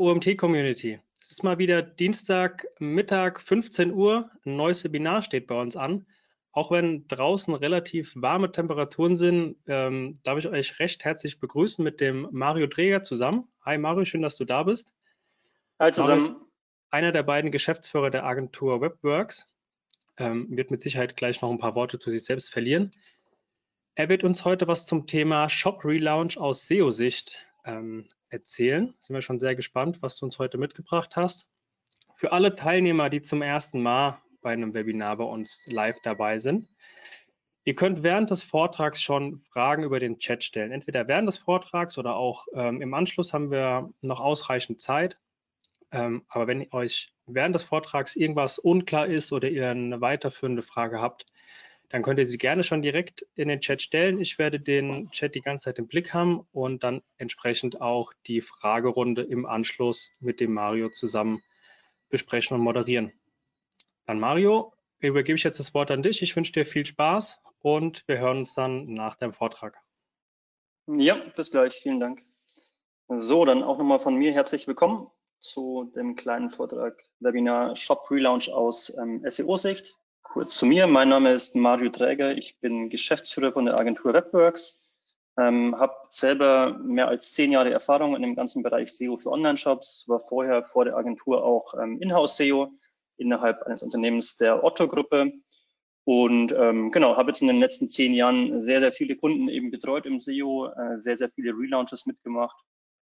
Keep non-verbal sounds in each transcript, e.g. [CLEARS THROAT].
OMT-Community. Es ist mal wieder Dienstag, Mittag, 15 Uhr. Ein neues Webinar steht bei uns an. Auch wenn draußen relativ warme Temperaturen sind, ähm, darf ich euch recht herzlich begrüßen mit dem Mario Träger zusammen. Hi Mario, schön, dass du da bist. Hi zusammen. einer der beiden Geschäftsführer der Agentur Webworks. Ähm, wird mit Sicherheit gleich noch ein paar Worte zu sich selbst verlieren. Er wird uns heute was zum Thema Shop Relaunch aus SEO-Sicht ähm, erzählen. Sind wir schon sehr gespannt, was du uns heute mitgebracht hast. Für alle Teilnehmer, die zum ersten Mal bei einem Webinar bei uns live dabei sind, ihr könnt während des Vortrags schon Fragen über den Chat stellen. Entweder während des Vortrags oder auch ähm, im Anschluss haben wir noch ausreichend Zeit. Ähm, aber wenn euch während des Vortrags irgendwas unklar ist oder ihr eine weiterführende Frage habt, dann könnt ihr sie gerne schon direkt in den Chat stellen. Ich werde den Chat die ganze Zeit im Blick haben und dann entsprechend auch die Fragerunde im Anschluss mit dem Mario zusammen besprechen und moderieren. Dann Mario, übergebe ich jetzt das Wort an dich. Ich wünsche dir viel Spaß und wir hören uns dann nach dem Vortrag. Ja, bis gleich. Vielen Dank. So, dann auch nochmal von mir herzlich willkommen zu dem kleinen Vortrag Webinar Shop Relaunch aus ähm, SEO-Sicht. Kurz zu mir. Mein Name ist Mario Träger. Ich bin Geschäftsführer von der Agentur Webworks. Ähm, habe selber mehr als zehn Jahre Erfahrung in dem ganzen Bereich SEO für Online-Shops. War vorher vor der Agentur auch ähm, Inhouse-SEO innerhalb eines Unternehmens der Otto-Gruppe. Und ähm, genau, habe jetzt in den letzten zehn Jahren sehr, sehr viele Kunden eben betreut im SEO, äh, sehr, sehr viele Relaunches mitgemacht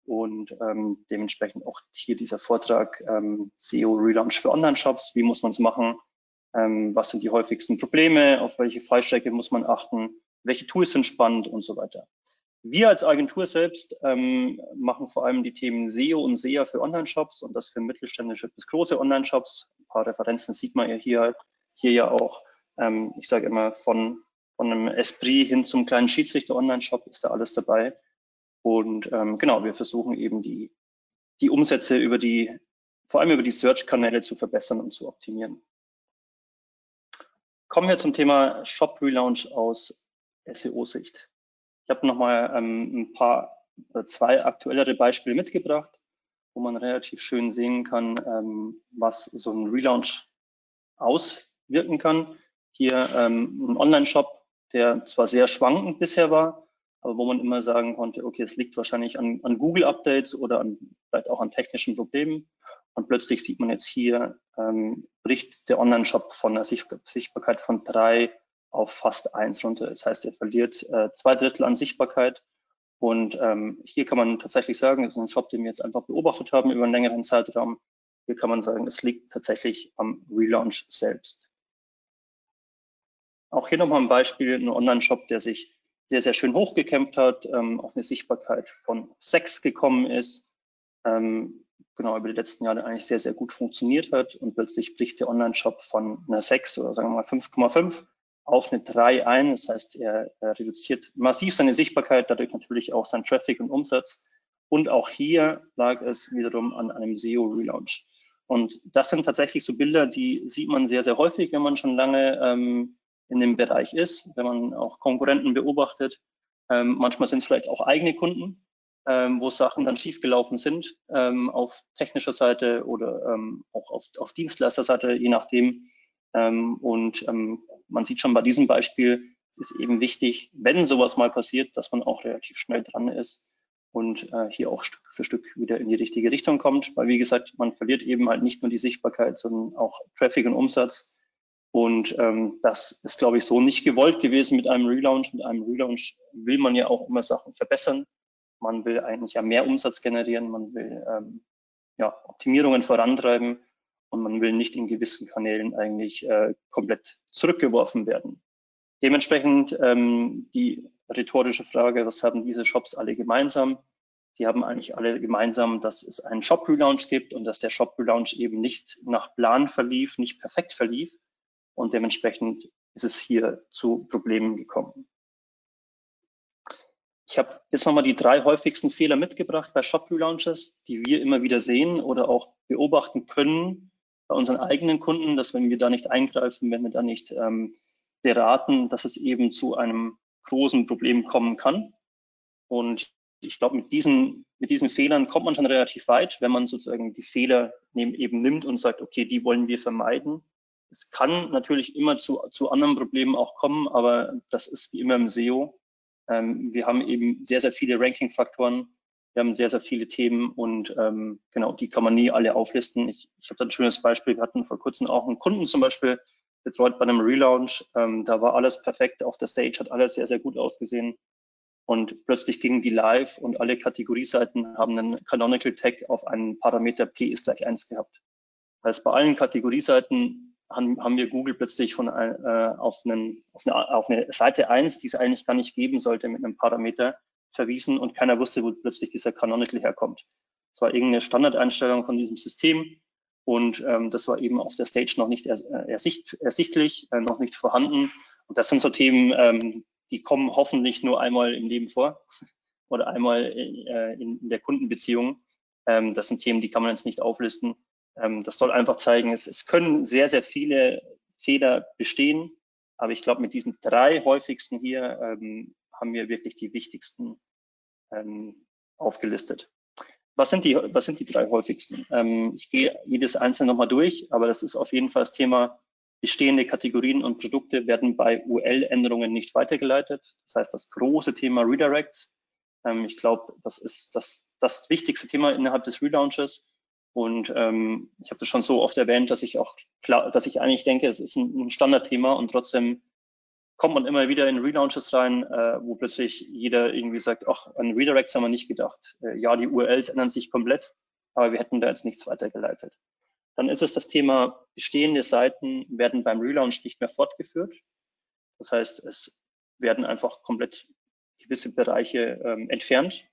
und ähm, dementsprechend auch hier dieser Vortrag ähm, SEO Relaunch für Online-Shops. Wie muss man es machen? Ähm, was sind die häufigsten Probleme, auf welche Fallstrecke muss man achten, welche Tools sind spannend und so weiter. Wir als Agentur selbst ähm, machen vor allem die Themen SEO und SEA für Online-Shops und das für mittelständische bis große Online-Shops. Ein paar Referenzen sieht man ja hier, hier ja auch. Ähm, ich sage immer, von, von einem Esprit hin zum kleinen Schiedsrichter-Online-Shop ist da alles dabei. Und ähm, genau, wir versuchen eben die, die Umsätze über die, vor allem über die Search-Kanäle zu verbessern und zu optimieren. Kommen wir zum Thema Shop Relaunch aus SEO-Sicht. Ich habe nochmal ähm, ein paar, äh, zwei aktuellere Beispiele mitgebracht, wo man relativ schön sehen kann, ähm, was so ein Relaunch auswirken kann. Hier ähm, ein Online-Shop, der zwar sehr schwankend bisher war, aber wo man immer sagen konnte, okay, es liegt wahrscheinlich an, an Google-Updates oder an, vielleicht auch an technischen Problemen. Und plötzlich sieht man jetzt hier, ähm, bricht der Online-Shop von der Sichtbarkeit von drei auf fast eins runter. Das heißt, er verliert äh, zwei Drittel an Sichtbarkeit. Und ähm, hier kann man tatsächlich sagen, das ist ein Shop, den wir jetzt einfach beobachtet haben über einen längeren Zeitraum. Hier kann man sagen, es liegt tatsächlich am Relaunch selbst. Auch hier nochmal ein Beispiel, ein Online-Shop, der sich sehr, sehr schön hochgekämpft hat, ähm, auf eine Sichtbarkeit von sechs gekommen ist, ähm, genau über die letzten Jahre eigentlich sehr, sehr gut funktioniert hat und plötzlich bricht der Online-Shop von einer 6 oder sagen wir mal 5,5 auf eine 3 ein. Das heißt, er, er reduziert massiv seine Sichtbarkeit, dadurch natürlich auch sein Traffic und Umsatz. Und auch hier lag es wiederum an einem SEO-Relaunch. Und das sind tatsächlich so Bilder, die sieht man sehr, sehr häufig, wenn man schon lange ähm, in dem Bereich ist, wenn man auch Konkurrenten beobachtet. Ähm, manchmal sind es vielleicht auch eigene Kunden, ähm, wo Sachen dann schiefgelaufen sind ähm, auf technischer Seite oder ähm, auch auf, auf Dienstleisterseite, je nachdem. Ähm, und ähm, man sieht schon bei diesem Beispiel, es ist eben wichtig, wenn sowas mal passiert, dass man auch relativ schnell dran ist und äh, hier auch Stück für Stück wieder in die richtige Richtung kommt, weil wie gesagt, man verliert eben halt nicht nur die Sichtbarkeit, sondern auch Traffic und Umsatz. Und ähm, das ist, glaube ich, so nicht gewollt gewesen mit einem Relaunch. Mit einem Relaunch will man ja auch immer Sachen verbessern man will eigentlich ja mehr Umsatz generieren, man will ähm, ja, Optimierungen vorantreiben und man will nicht in gewissen Kanälen eigentlich äh, komplett zurückgeworfen werden. Dementsprechend ähm, die rhetorische Frage, was haben diese Shops alle gemeinsam? Sie haben eigentlich alle gemeinsam, dass es einen Shop-Relaunch gibt und dass der Shop-Relaunch eben nicht nach Plan verlief, nicht perfekt verlief. Und dementsprechend ist es hier zu Problemen gekommen. Ich habe jetzt nochmal die drei häufigsten Fehler mitgebracht bei Shop Relaunches, die wir immer wieder sehen oder auch beobachten können bei unseren eigenen Kunden, dass wenn wir da nicht eingreifen, wenn wir da nicht ähm, beraten, dass es eben zu einem großen Problem kommen kann. Und ich glaube, mit diesen, mit diesen Fehlern kommt man schon relativ weit, wenn man sozusagen die Fehler eben nimmt und sagt, okay, die wollen wir vermeiden. Es kann natürlich immer zu, zu anderen Problemen auch kommen, aber das ist wie immer im SEO. Ähm, wir haben eben sehr, sehr viele Ranking-Faktoren. Wir haben sehr, sehr viele Themen und ähm, genau, die kann man nie alle auflisten. Ich, ich habe da ein schönes Beispiel. Wir hatten vor kurzem auch einen Kunden zum Beispiel betreut bei einem Relaunch. Ähm, da war alles perfekt. Auf der Stage hat alles sehr, sehr gut ausgesehen. Und plötzlich gingen die live und alle Kategorieseiten haben einen Canonical Tag auf einen Parameter P ist gleich 1 gehabt. Das heißt, bei allen Kategorieseiten haben, haben wir Google plötzlich von, äh, auf, einen, auf, eine, auf eine Seite 1, die es eigentlich gar nicht geben sollte, mit einem Parameter verwiesen und keiner wusste, wo plötzlich dieser Canonical herkommt. Es war irgendeine Standardeinstellung von diesem System und ähm, das war eben auf der Stage noch nicht ers äh, ersicht ersichtlich, äh, noch nicht vorhanden. Und das sind so Themen, ähm, die kommen hoffentlich nur einmal im Leben vor [LAUGHS] oder einmal äh, in, in, der Kundenbeziehung. Ähm, das sind Themen, die kann man jetzt nicht auflisten. Ähm, das soll einfach zeigen, es, es können sehr, sehr viele Fehler bestehen, aber ich glaube, mit diesen drei häufigsten hier ähm, haben wir wirklich die wichtigsten ähm, aufgelistet. Was sind, die, was sind die drei häufigsten? Ähm, ich gehe jedes einzelne nochmal durch, aber das ist auf jeden Fall das Thema Bestehende Kategorien und Produkte werden bei UL-Änderungen nicht weitergeleitet. Das heißt, das große Thema Redirects. Ähm, ich glaube, das ist das, das wichtigste Thema innerhalb des Relaunches. Und ähm, ich habe das schon so oft erwähnt, dass ich auch klar, dass ich eigentlich denke, es ist ein, ein Standardthema und trotzdem kommt man immer wieder in Relaunches rein, äh, wo plötzlich jeder irgendwie sagt, ach, an Redirects haben wir nicht gedacht. Äh, ja, die URLs ändern sich komplett, aber wir hätten da jetzt nichts weitergeleitet. Dann ist es das Thema, bestehende Seiten werden beim Relaunch nicht mehr fortgeführt. Das heißt, es werden einfach komplett gewisse Bereiche ähm, entfernt,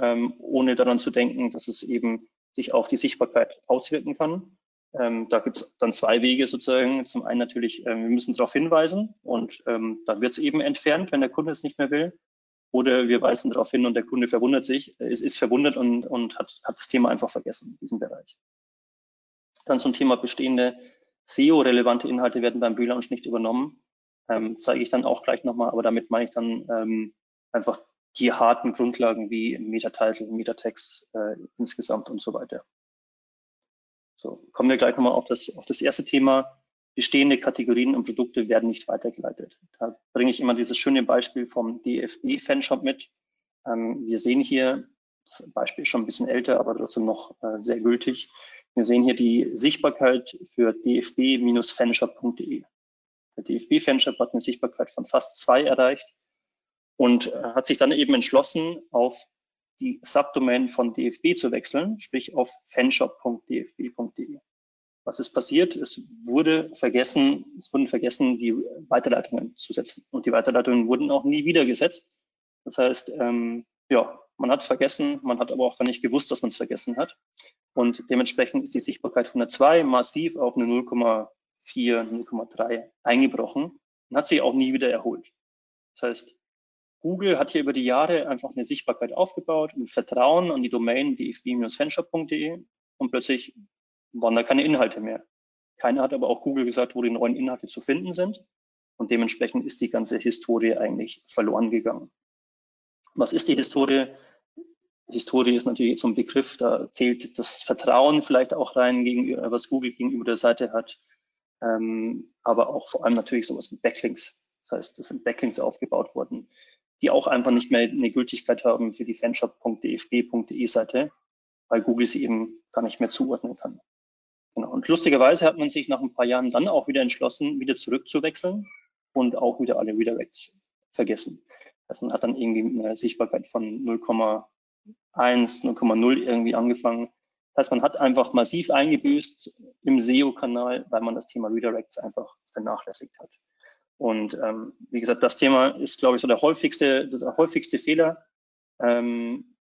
ähm, ohne daran zu denken, dass es eben sich auf die Sichtbarkeit auswirken kann. Ähm, da gibt es dann zwei Wege sozusagen. Zum einen natürlich, ähm, wir müssen darauf hinweisen und ähm, dann wird es eben entfernt, wenn der Kunde es nicht mehr will. Oder wir weisen darauf hin und der Kunde verwundert sich, äh, ist, ist verwundert und, und hat, hat das Thema einfach vergessen, diesen Bereich. Dann zum Thema bestehende SEO-relevante Inhalte werden beim Relaunch nicht übernommen. Ähm, zeige ich dann auch gleich nochmal, aber damit meine ich dann ähm, einfach die harten Grundlagen wie Meta-Title, Meta-Tags äh, insgesamt und so weiter. So, kommen wir gleich nochmal auf das, auf das erste Thema. Bestehende Kategorien und Produkte werden nicht weitergeleitet. Da bringe ich immer dieses schöne Beispiel vom DFB-Fanshop mit. Ähm, wir sehen hier, das Beispiel ist schon ein bisschen älter, aber trotzdem noch äh, sehr gültig. Wir sehen hier die Sichtbarkeit für dfb-fanshop.de. Der DFB-Fanshop hat eine Sichtbarkeit von fast zwei erreicht und hat sich dann eben entschlossen, auf die Subdomain von DFB zu wechseln, sprich auf fanshop.dfb.de. Was ist passiert? Es wurde vergessen, es wurden vergessen, die Weiterleitungen zu setzen. Und die Weiterleitungen wurden auch nie wieder gesetzt. Das heißt, ähm, ja, man hat es vergessen, man hat aber auch gar nicht gewusst, dass man es vergessen hat. Und dementsprechend ist die Sichtbarkeit von der 2 massiv auf eine 0,4, 0,3 eingebrochen und hat sich auch nie wieder erholt. Das heißt, Google hat hier über die Jahre einfach eine Sichtbarkeit aufgebaut mit Vertrauen an die Domain dfb-fanshop.de und plötzlich waren da keine Inhalte mehr. Keiner hat aber auch Google gesagt, wo die neuen Inhalte zu finden sind. Und dementsprechend ist die ganze Historie eigentlich verloren gegangen. Was ist die Historie? Historie ist natürlich so Begriff, da zählt das Vertrauen vielleicht auch rein, gegenüber, was Google gegenüber der Seite hat, ähm, aber auch vor allem natürlich sowas mit Backlinks. Das heißt, es sind Backlinks aufgebaut worden, die auch einfach nicht mehr eine Gültigkeit haben für die fanshop.dfb.de Seite, weil Google sie eben gar nicht mehr zuordnen kann. Genau. Und lustigerweise hat man sich nach ein paar Jahren dann auch wieder entschlossen, wieder zurückzuwechseln und auch wieder alle Redirects vergessen. Also man hat dann irgendwie eine Sichtbarkeit von 0,1, 0,0 irgendwie angefangen. Das heißt, man hat einfach massiv eingebüßt im SEO-Kanal, weil man das Thema Redirects einfach vernachlässigt hat. Und ähm, wie gesagt, das Thema ist, glaube ich, so der häufigste, der häufigste Fehler. Ähm,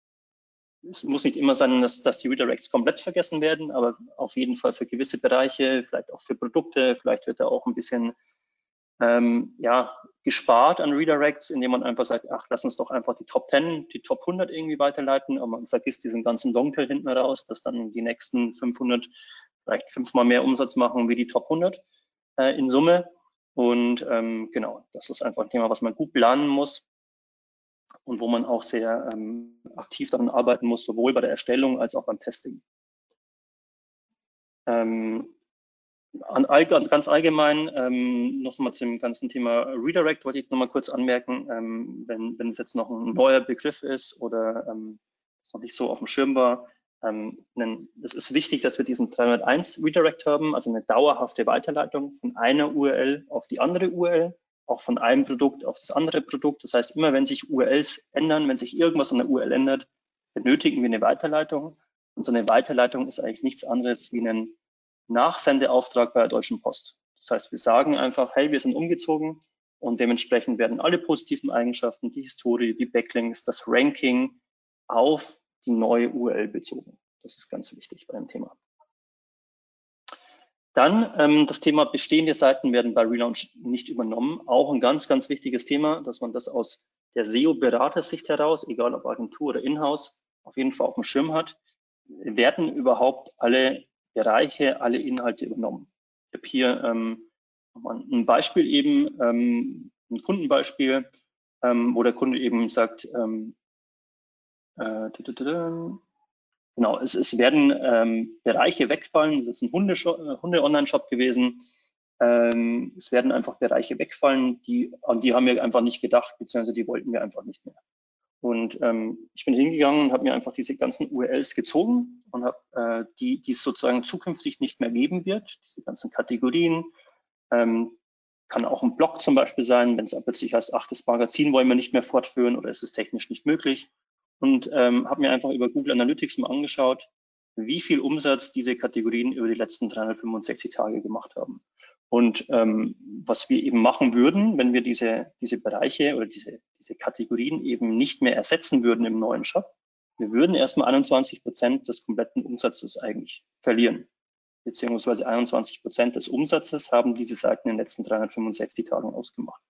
es muss nicht immer sein, dass, dass die Redirects komplett vergessen werden, aber auf jeden Fall für gewisse Bereiche, vielleicht auch für Produkte, vielleicht wird da auch ein bisschen ähm, ja, gespart an Redirects, indem man einfach sagt, ach, lass uns doch einfach die Top 10, die Top 100 irgendwie weiterleiten, aber man vergisst diesen ganzen Longtail hinten raus, dass dann die nächsten 500 vielleicht fünfmal mehr Umsatz machen wie die Top 100 äh, in Summe. Und ähm, genau, das ist einfach ein Thema, was man gut planen muss. und wo man auch sehr ähm, aktiv daran arbeiten muss, sowohl bei der Erstellung als auch beim Testing. Ähm, an, ganz allgemein ähm, nochmal zum ganzen Thema Redirect wollte ich nochmal kurz anmerken, ähm, wenn, wenn es jetzt noch ein neuer Begriff ist oder ähm, es noch nicht so auf dem Schirm war. Ähm, es ist wichtig, dass wir diesen 301 Redirect haben, also eine dauerhafte Weiterleitung von einer URL auf die andere URL, auch von einem Produkt auf das andere Produkt. Das heißt, immer wenn sich URLs ändern, wenn sich irgendwas an der URL ändert, benötigen wir eine Weiterleitung. Und so eine Weiterleitung ist eigentlich nichts anderes wie ein Nachsendeauftrag bei der Deutschen Post. Das heißt, wir sagen einfach, hey, wir sind umgezogen und dementsprechend werden alle positiven Eigenschaften, die Historie, die Backlinks, das Ranking auf die neue URL bezogen. Das ist ganz wichtig bei dem Thema. Dann ähm, das Thema bestehende Seiten werden bei Relaunch nicht übernommen. Auch ein ganz, ganz wichtiges Thema, dass man das aus der SEO-Beratersicht heraus, egal ob Agentur oder Inhouse, auf jeden Fall auf dem Schirm hat. Werden überhaupt alle Bereiche, alle Inhalte übernommen? Ich habe hier ähm, ein Beispiel eben, ähm, ein Kundenbeispiel, ähm, wo der Kunde eben sagt, ähm, äh, Genau, es, es werden ähm, Bereiche wegfallen. Das ist ein Hunde-Online-Shop Hunde gewesen. Ähm, es werden einfach Bereiche wegfallen, die, an die haben wir einfach nicht gedacht, beziehungsweise die wollten wir einfach nicht mehr. Und ähm, ich bin hingegangen und habe mir einfach diese ganzen URLs gezogen und habe äh, die, die es sozusagen zukünftig nicht mehr geben wird, diese ganzen Kategorien. Ähm, kann auch ein Blog zum Beispiel sein, wenn es plötzlich heißt, ach, das Magazin wollen wir nicht mehr fortführen oder ist es technisch nicht möglich und ähm, habe mir einfach über Google Analytics mal angeschaut, wie viel Umsatz diese Kategorien über die letzten 365 Tage gemacht haben. Und ähm, was wir eben machen würden, wenn wir diese, diese Bereiche oder diese, diese Kategorien eben nicht mehr ersetzen würden im neuen Shop, wir würden erstmal 21 Prozent des kompletten Umsatzes eigentlich verlieren. Beziehungsweise 21 Prozent des Umsatzes haben diese Seiten in den letzten 365 Tagen ausgemacht.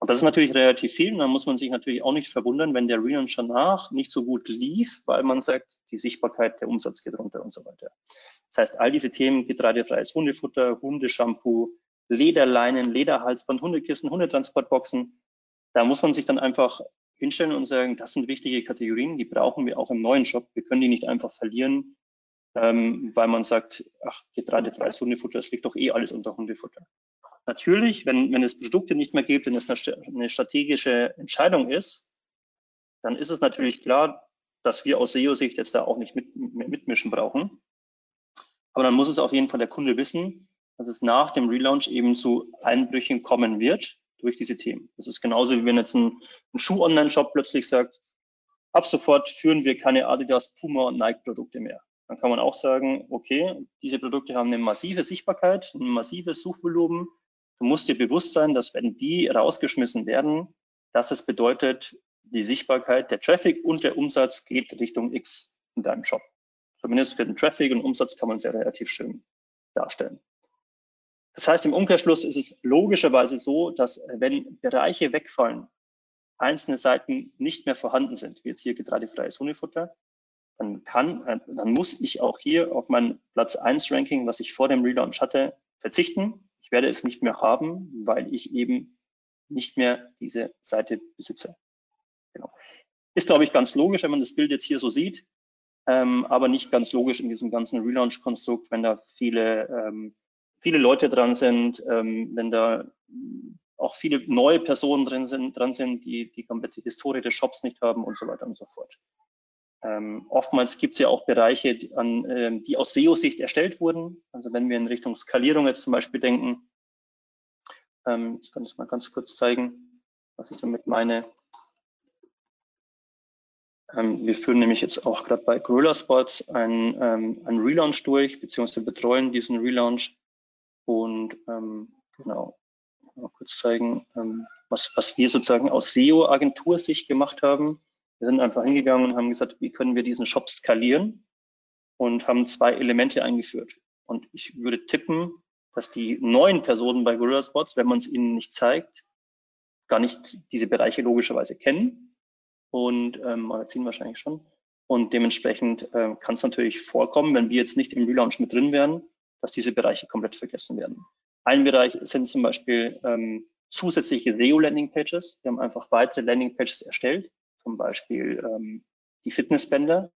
Und das ist natürlich relativ viel. Und dann muss man sich natürlich auch nicht verwundern, wenn der Relaunch danach nicht so gut lief, weil man sagt, die Sichtbarkeit, der Umsatz geht runter und so weiter. Das heißt, all diese Themen, getreidefreies Hundefutter, Hundeshampoo, Lederleinen, Lederhalsband, Hundekissen, Hundetransportboxen, da muss man sich dann einfach hinstellen und sagen, das sind wichtige Kategorien, die brauchen wir auch im neuen Shop. Wir können die nicht einfach verlieren, ähm, weil man sagt, ach, getreidefreies Hundefutter, das liegt doch eh alles unter Hundefutter. Natürlich, wenn, wenn es Produkte nicht mehr gibt, wenn es eine strategische Entscheidung ist, dann ist es natürlich klar, dass wir aus SEO-Sicht jetzt da auch nicht mit, mitmischen brauchen. Aber dann muss es auf jeden Fall der Kunde wissen, dass es nach dem Relaunch eben zu Einbrüchen kommen wird durch diese Themen. Das ist genauso, wie wenn jetzt ein, ein Schuh-Online-Shop plötzlich sagt, ab sofort führen wir keine Adidas, Puma und Nike-Produkte mehr. Dann kann man auch sagen, okay, diese Produkte haben eine massive Sichtbarkeit, ein massives Suchvolumen, Du musst dir bewusst sein, dass wenn die rausgeschmissen werden, dass es bedeutet, die Sichtbarkeit, der Traffic und der Umsatz geht Richtung X in deinem Shop. Zumindest für den Traffic und Umsatz kann man ja relativ schön darstellen. Das heißt, im Umkehrschluss ist es logischerweise so, dass wenn Bereiche wegfallen, einzelne Seiten nicht mehr vorhanden sind, wie jetzt hier getreidefreies Hundefutter, dann kann, äh, dann muss ich auch hier auf mein Platz 1 Ranking, was ich vor dem Relaunch hatte, verzichten ich werde es nicht mehr haben, weil ich eben nicht mehr diese Seite besitze. Genau. Ist, glaube ich, ganz logisch, wenn man das Bild jetzt hier so sieht, ähm, aber nicht ganz logisch in diesem ganzen Relaunch-Konstrukt, wenn da viele, ähm, viele Leute dran sind, ähm, wenn da auch viele neue Personen drin sind, dran sind, die die komplette Historie des Shops nicht haben und so weiter und so fort. Ähm, oftmals gibt es ja auch Bereiche, die, an, äh, die aus SEO-Sicht erstellt wurden. Also wenn wir in Richtung Skalierung jetzt zum Beispiel denken, ähm, ich kann das mal ganz kurz zeigen, was ich damit meine. Ähm, wir führen nämlich jetzt auch gerade bei Gorilla Spots einen, ähm, einen Relaunch durch, beziehungsweise betreuen diesen Relaunch. Und ähm, genau, mal kurz zeigen, ähm, was, was wir sozusagen aus SEO-Agentursicht gemacht haben. Wir sind einfach hingegangen und haben gesagt, wie können wir diesen Shop skalieren und haben zwei Elemente eingeführt. Und ich würde tippen, dass die neuen Personen bei Gorilla Spots, wenn man es ihnen nicht zeigt, gar nicht diese Bereiche logischerweise kennen und ähm, Magazin wahrscheinlich schon. Und dementsprechend äh, kann es natürlich vorkommen, wenn wir jetzt nicht im Relaunch mit drin wären, dass diese Bereiche komplett vergessen werden. Ein Bereich sind zum Beispiel ähm, zusätzliche SEO-Landing-Pages. Wir haben einfach weitere Landing-Pages erstellt zum Beispiel ähm, die Fitnessbänder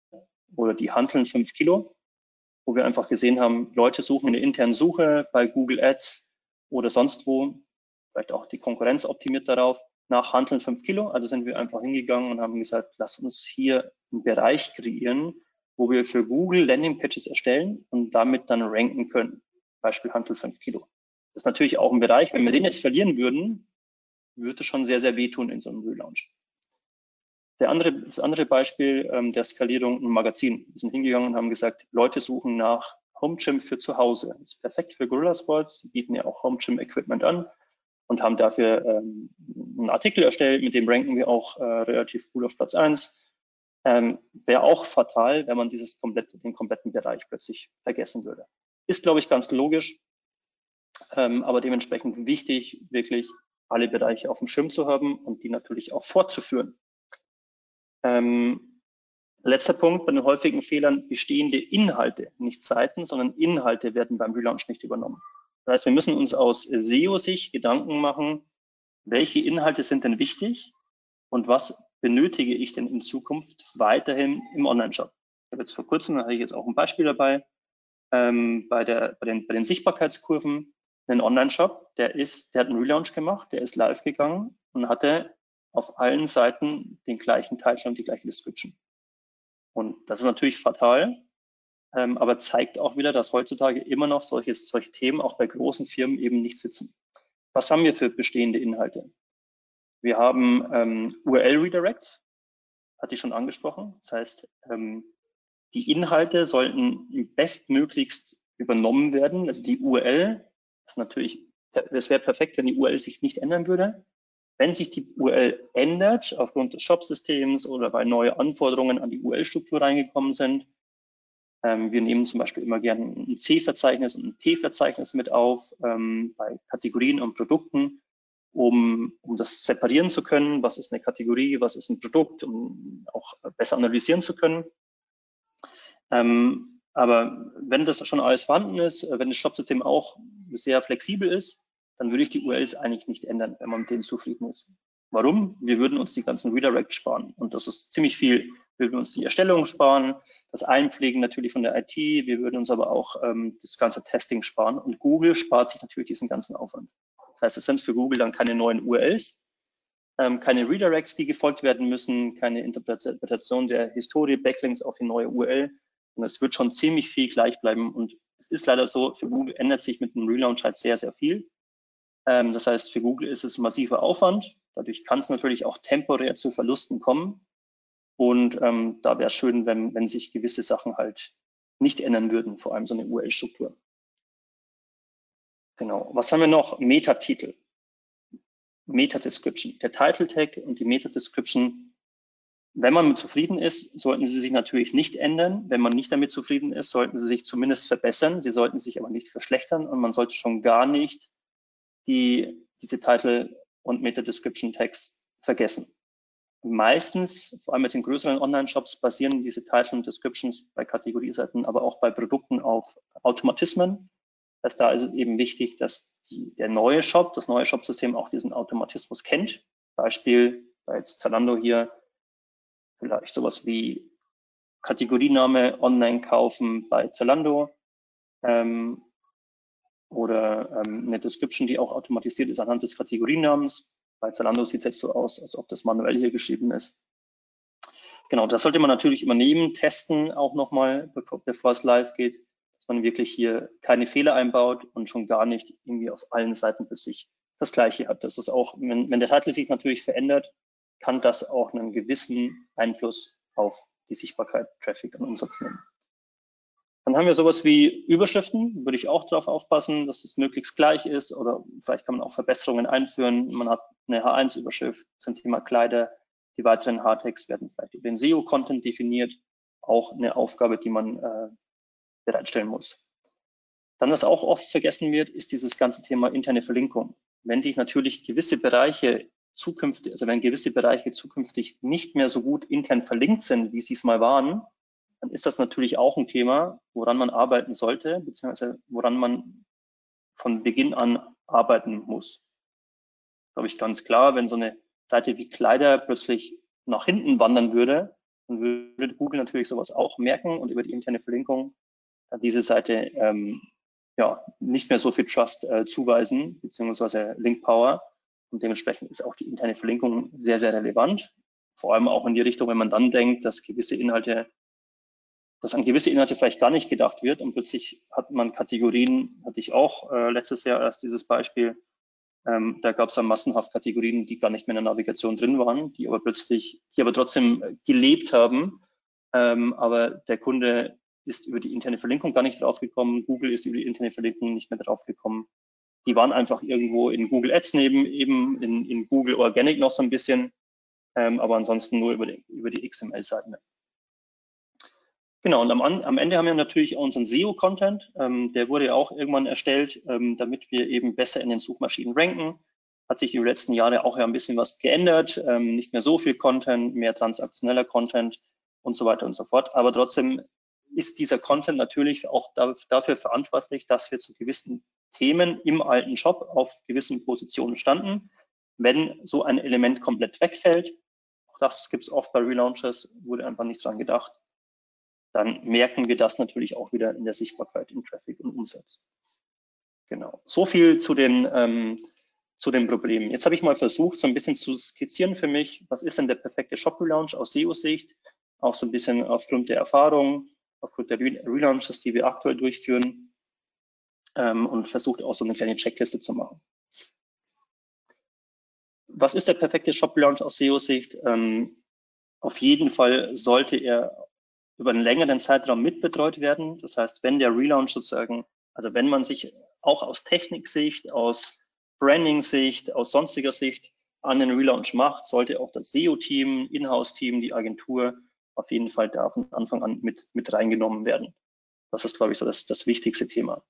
oder die Hanteln 5 Kilo, wo wir einfach gesehen haben, Leute suchen in der internen Suche bei Google Ads oder sonst wo, vielleicht auch die Konkurrenz optimiert darauf, nach Handeln 5 Kilo. Also sind wir einfach hingegangen und haben gesagt, lass uns hier einen Bereich kreieren, wo wir für Google Landingpages erstellen und damit dann ranken können. Beispiel Handel 5 Kilo. Das ist natürlich auch ein Bereich, wenn wir den jetzt verlieren würden, würde es schon sehr, sehr wehtun in so einem Relaunch. Der andere, das andere Beispiel ähm, der Skalierung im Magazin. Wir sind hingegangen und haben gesagt, Leute suchen nach Home Gym für zu Hause. Das ist perfekt für Gorilla Sports. Sie bieten ja auch Home Gym Equipment an und haben dafür ähm, einen Artikel erstellt, mit dem ranken wir auch äh, relativ cool auf Platz eins. Ähm, Wäre auch fatal, wenn man dieses komplett, den kompletten Bereich plötzlich vergessen würde. Ist, glaube ich, ganz logisch, ähm, aber dementsprechend wichtig, wirklich alle Bereiche auf dem Schirm zu haben und die natürlich auch fortzuführen. Ähm, letzter Punkt bei den häufigen Fehlern, bestehende Inhalte, nicht Seiten, sondern Inhalte werden beim Relaunch nicht übernommen. Das heißt, wir müssen uns aus SEO-Sicht Gedanken machen, welche Inhalte sind denn wichtig und was benötige ich denn in Zukunft weiterhin im Online-Shop. Ich habe jetzt vor kurzem, da habe ich jetzt auch ein Beispiel dabei, ähm, bei, der, bei, den, bei den Sichtbarkeitskurven, einen Online-Shop, der ist, der hat einen Relaunch gemacht, der ist live gegangen und hatte auf allen Seiten den gleichen Titel und die gleiche Description. Und das ist natürlich fatal, ähm, aber zeigt auch wieder, dass heutzutage immer noch solche, solche Themen auch bei großen Firmen eben nicht sitzen. Was haben wir für bestehende Inhalte? Wir haben ähm, URL-Redirects, hatte ich schon angesprochen. Das heißt, ähm, die Inhalte sollten bestmöglichst übernommen werden. Also die URL ist natürlich, das wäre perfekt, wenn die URL sich nicht ändern würde. Wenn sich die URL ändert aufgrund des Shop-Systems oder weil neue Anforderungen an die URL-Struktur reingekommen sind, ähm, wir nehmen zum Beispiel immer gerne ein C-Verzeichnis und ein P-Verzeichnis mit auf ähm, bei Kategorien und Produkten, um, um das separieren zu können. Was ist eine Kategorie, was ist ein Produkt, um auch besser analysieren zu können. Ähm, aber wenn das schon alles vorhanden ist, wenn das Shop-System auch sehr flexibel ist, dann würde ich die URLs eigentlich nicht ändern, wenn man mit denen zufrieden ist. Warum? Wir würden uns die ganzen Redirects sparen. Und das ist ziemlich viel wir würden uns die Erstellung sparen, das Einpflegen natürlich von der IT, wir würden uns aber auch ähm, das ganze Testing sparen und Google spart sich natürlich diesen ganzen Aufwand. Das heißt, es sind für Google dann keine neuen URLs, ähm, keine Redirects, die gefolgt werden müssen, keine Interpretation der Historie, Backlinks auf die neue URL und es wird schon ziemlich viel gleich bleiben und es ist leider so, für Google ändert sich mit dem Relaunch halt sehr, sehr viel. Ähm, das heißt, für Google ist es massiver Aufwand. Dadurch kann es natürlich auch temporär zu Verlusten kommen. Und ähm, da wäre es schön, wenn, wenn sich gewisse Sachen halt nicht ändern würden, vor allem so eine URL-Struktur. Genau. Was haben wir noch? Metatitel. Meta-Description. Der Title-Tag und die Meta-Description, wenn man mit zufrieden ist, sollten sie sich natürlich nicht ändern. Wenn man nicht damit zufrieden ist, sollten sie sich zumindest verbessern. Sie sollten sich aber nicht verschlechtern und man sollte schon gar nicht die, diese Title und Meta-Description-Tags vergessen. Meistens, vor allem jetzt in größeren Online-Shops, basieren diese Title und Descriptions bei Kategorieseiten, aber auch bei Produkten auf Automatismen. Das da ist es eben wichtig, dass die, der neue Shop, das neue Shop-System auch diesen Automatismus kennt. Beispiel bei jetzt Zalando hier vielleicht sowas wie Kategoriename online kaufen bei Zalando ähm, oder ähm, eine Description, die auch automatisiert ist anhand des Kategorienamens. Bei Zalando sieht es jetzt so aus, als ob das manuell hier geschrieben ist. Genau, das sollte man natürlich immer nehmen, testen auch nochmal, bevor es live geht, dass man wirklich hier keine Fehler einbaut und schon gar nicht irgendwie auf allen Seiten plötzlich das Gleiche hat. Das ist auch, wenn, wenn der Titel sich natürlich verändert, kann das auch einen gewissen Einfluss auf die Sichtbarkeit, Traffic und Umsatz nehmen. Dann haben wir sowas wie Überschriften, würde ich auch darauf aufpassen, dass es möglichst gleich ist oder vielleicht kann man auch Verbesserungen einführen. Man hat eine H1-Überschrift zum Thema Kleider, die weiteren H-Tags werden vielleicht über den SEO-Content definiert, auch eine Aufgabe, die man äh, bereitstellen muss. Dann, was auch oft vergessen wird, ist dieses ganze Thema interne Verlinkung. Wenn sich natürlich gewisse Bereiche zukünftig, also wenn gewisse Bereiche zukünftig nicht mehr so gut intern verlinkt sind, wie sie es mal waren, dann ist das natürlich auch ein Thema, woran man arbeiten sollte, beziehungsweise woran man von Beginn an arbeiten muss. Glaube ich ganz klar, wenn so eine Seite wie Kleider plötzlich nach hinten wandern würde, dann würde Google natürlich sowas auch merken und über die interne Verlinkung dann diese Seite ähm, ja, nicht mehr so viel Trust äh, zuweisen, beziehungsweise Link Power. Und dementsprechend ist auch die interne Verlinkung sehr, sehr relevant. Vor allem auch in die Richtung, wenn man dann denkt, dass gewisse Inhalte, dass an gewisse Inhalte vielleicht gar nicht gedacht wird und plötzlich hat man Kategorien, hatte ich auch äh, letztes Jahr erst dieses Beispiel, ähm, da gab es dann massenhaft Kategorien, die gar nicht mehr in der Navigation drin waren, die aber plötzlich, die aber trotzdem gelebt haben. Ähm, aber der Kunde ist über die interne Verlinkung gar nicht draufgekommen. Google ist über die interne Verlinkung nicht mehr draufgekommen. Die waren einfach irgendwo in Google Ads neben, eben in, in Google Organic noch so ein bisschen, ähm, aber ansonsten nur über die, über die XML-Seiten. Genau, und am, am, Ende haben wir natürlich auch unseren SEO-Content. Ähm, der wurde ja auch irgendwann erstellt, ähm, damit wir eben besser in den Suchmaschinen ranken. Hat sich die letzten Jahre auch ja ein bisschen was geändert. Ähm, nicht mehr so viel Content, mehr transaktioneller Content und so weiter und so fort. Aber trotzdem ist dieser Content natürlich auch dafür verantwortlich, dass wir zu gewissen Themen im alten Shop auf gewissen Positionen standen. Wenn so ein Element komplett wegfällt, auch das gibt es oft bei Relaunches, wurde einfach nicht dran gedacht, dann merken wir das natürlich auch wieder in der Sichtbarkeit im Traffic und Umsatz. Genau. So viel zu den, ähm, zu den Problemen. Jetzt habe ich mal versucht, so ein bisschen zu skizzieren für mich, was ist denn der perfekte Shop Relaunch aus SEO-Sicht, auch so ein bisschen aufgrund der Erfahrung, aufgrund der Relaunches, die wir aktuell durchführen ähm, und versucht auch so eine kleine Checkliste zu machen. Was ist der perfekte Shop Relaunch aus SEO-Sicht? Ähm, auf jeden Fall sollte er über einen längeren Zeitraum mitbetreut werden. Das heißt, wenn der Relaunch sozusagen, also wenn man sich auch aus Techniksicht, aus Branding-Sicht, aus sonstiger Sicht an den Relaunch macht, sollte auch das SEO-Team, Inhouse-Team, die Agentur auf jeden Fall da von Anfang an mit, mit reingenommen werden. Das ist, glaube ich, so das, das wichtigste Thema.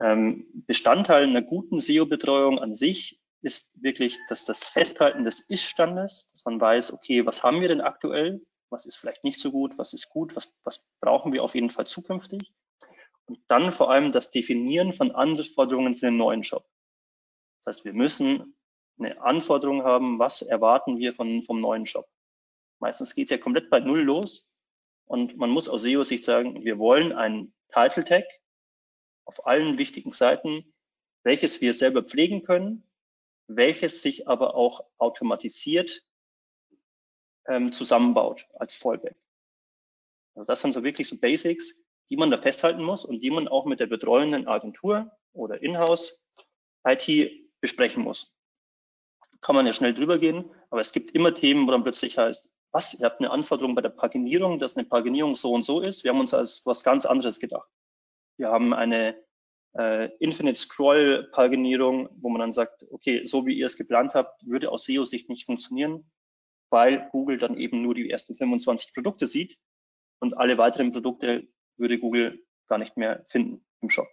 Ähm, Bestandteil einer guten SEO-Betreuung an sich ist wirklich dass das Festhalten des Ist-Standes, dass man weiß, okay, was haben wir denn aktuell? Was ist vielleicht nicht so gut, was ist gut, was, was brauchen wir auf jeden Fall zukünftig. Und dann vor allem das Definieren von Anforderungen für den neuen Shop. Das heißt, wir müssen eine Anforderung haben, was erwarten wir von, vom neuen Shop. Meistens geht es ja komplett bei Null los. Und man muss aus SEO-Sicht sagen, wir wollen ein Title Tag auf allen wichtigen Seiten, welches wir selber pflegen können, welches sich aber auch automatisiert ähm, zusammenbaut als Fallback. Also das sind so wirklich so Basics, die man da festhalten muss und die man auch mit der betreuenden Agentur oder Inhouse IT besprechen muss. Kann man ja schnell drüber gehen, aber es gibt immer Themen, wo dann plötzlich heißt, was, ihr habt eine Anforderung bei der Paginierung, dass eine Paginierung so und so ist. Wir haben uns als was ganz anderes gedacht. Wir haben eine äh, Infinite Scroll Paginierung, wo man dann sagt, okay, so wie ihr es geplant habt, würde aus SEO-Sicht nicht funktionieren weil Google dann eben nur die ersten 25 Produkte sieht und alle weiteren Produkte würde Google gar nicht mehr finden im Shop.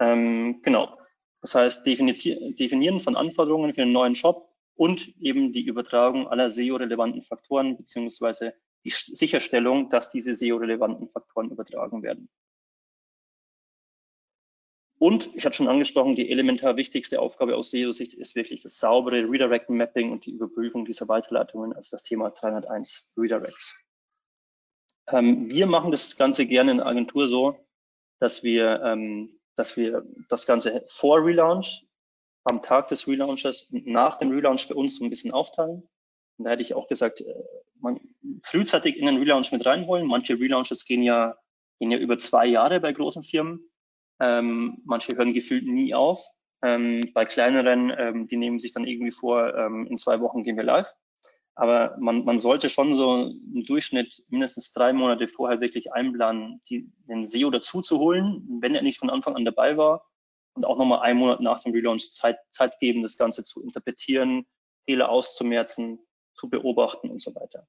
Ähm, genau. Das heißt, definieren von Anforderungen für einen neuen Shop und eben die Übertragung aller SEO-relevanten Faktoren beziehungsweise die Sicherstellung, dass diese SEO-relevanten Faktoren übertragen werden. Und ich hatte schon angesprochen, die elementar wichtigste Aufgabe aus SEO-Sicht ist wirklich das saubere Redirect-Mapping und die Überprüfung dieser Weiterleitungen, also das Thema 301 Redirects. Ähm, wir machen das Ganze gerne in der Agentur so, dass wir, ähm, dass wir das Ganze vor Relaunch, am Tag des Relaunches und nach dem Relaunch für uns so ein bisschen aufteilen. Und da hätte ich auch gesagt, äh, man frühzeitig in den Relaunch mit reinholen. Manche Relaunches gehen ja, gehen ja über zwei Jahre bei großen Firmen. Ähm, manche hören gefühlt nie auf. Ähm, bei kleineren, ähm, die nehmen sich dann irgendwie vor, ähm, in zwei Wochen gehen wir live. Aber man, man sollte schon so im Durchschnitt mindestens drei Monate vorher wirklich einplanen, die, den SEO dazu zu holen, wenn er nicht von Anfang an dabei war. Und auch nochmal einen Monat nach dem Relaunch Zeit, Zeit geben, das Ganze zu interpretieren, Fehler auszumerzen, zu beobachten und so weiter.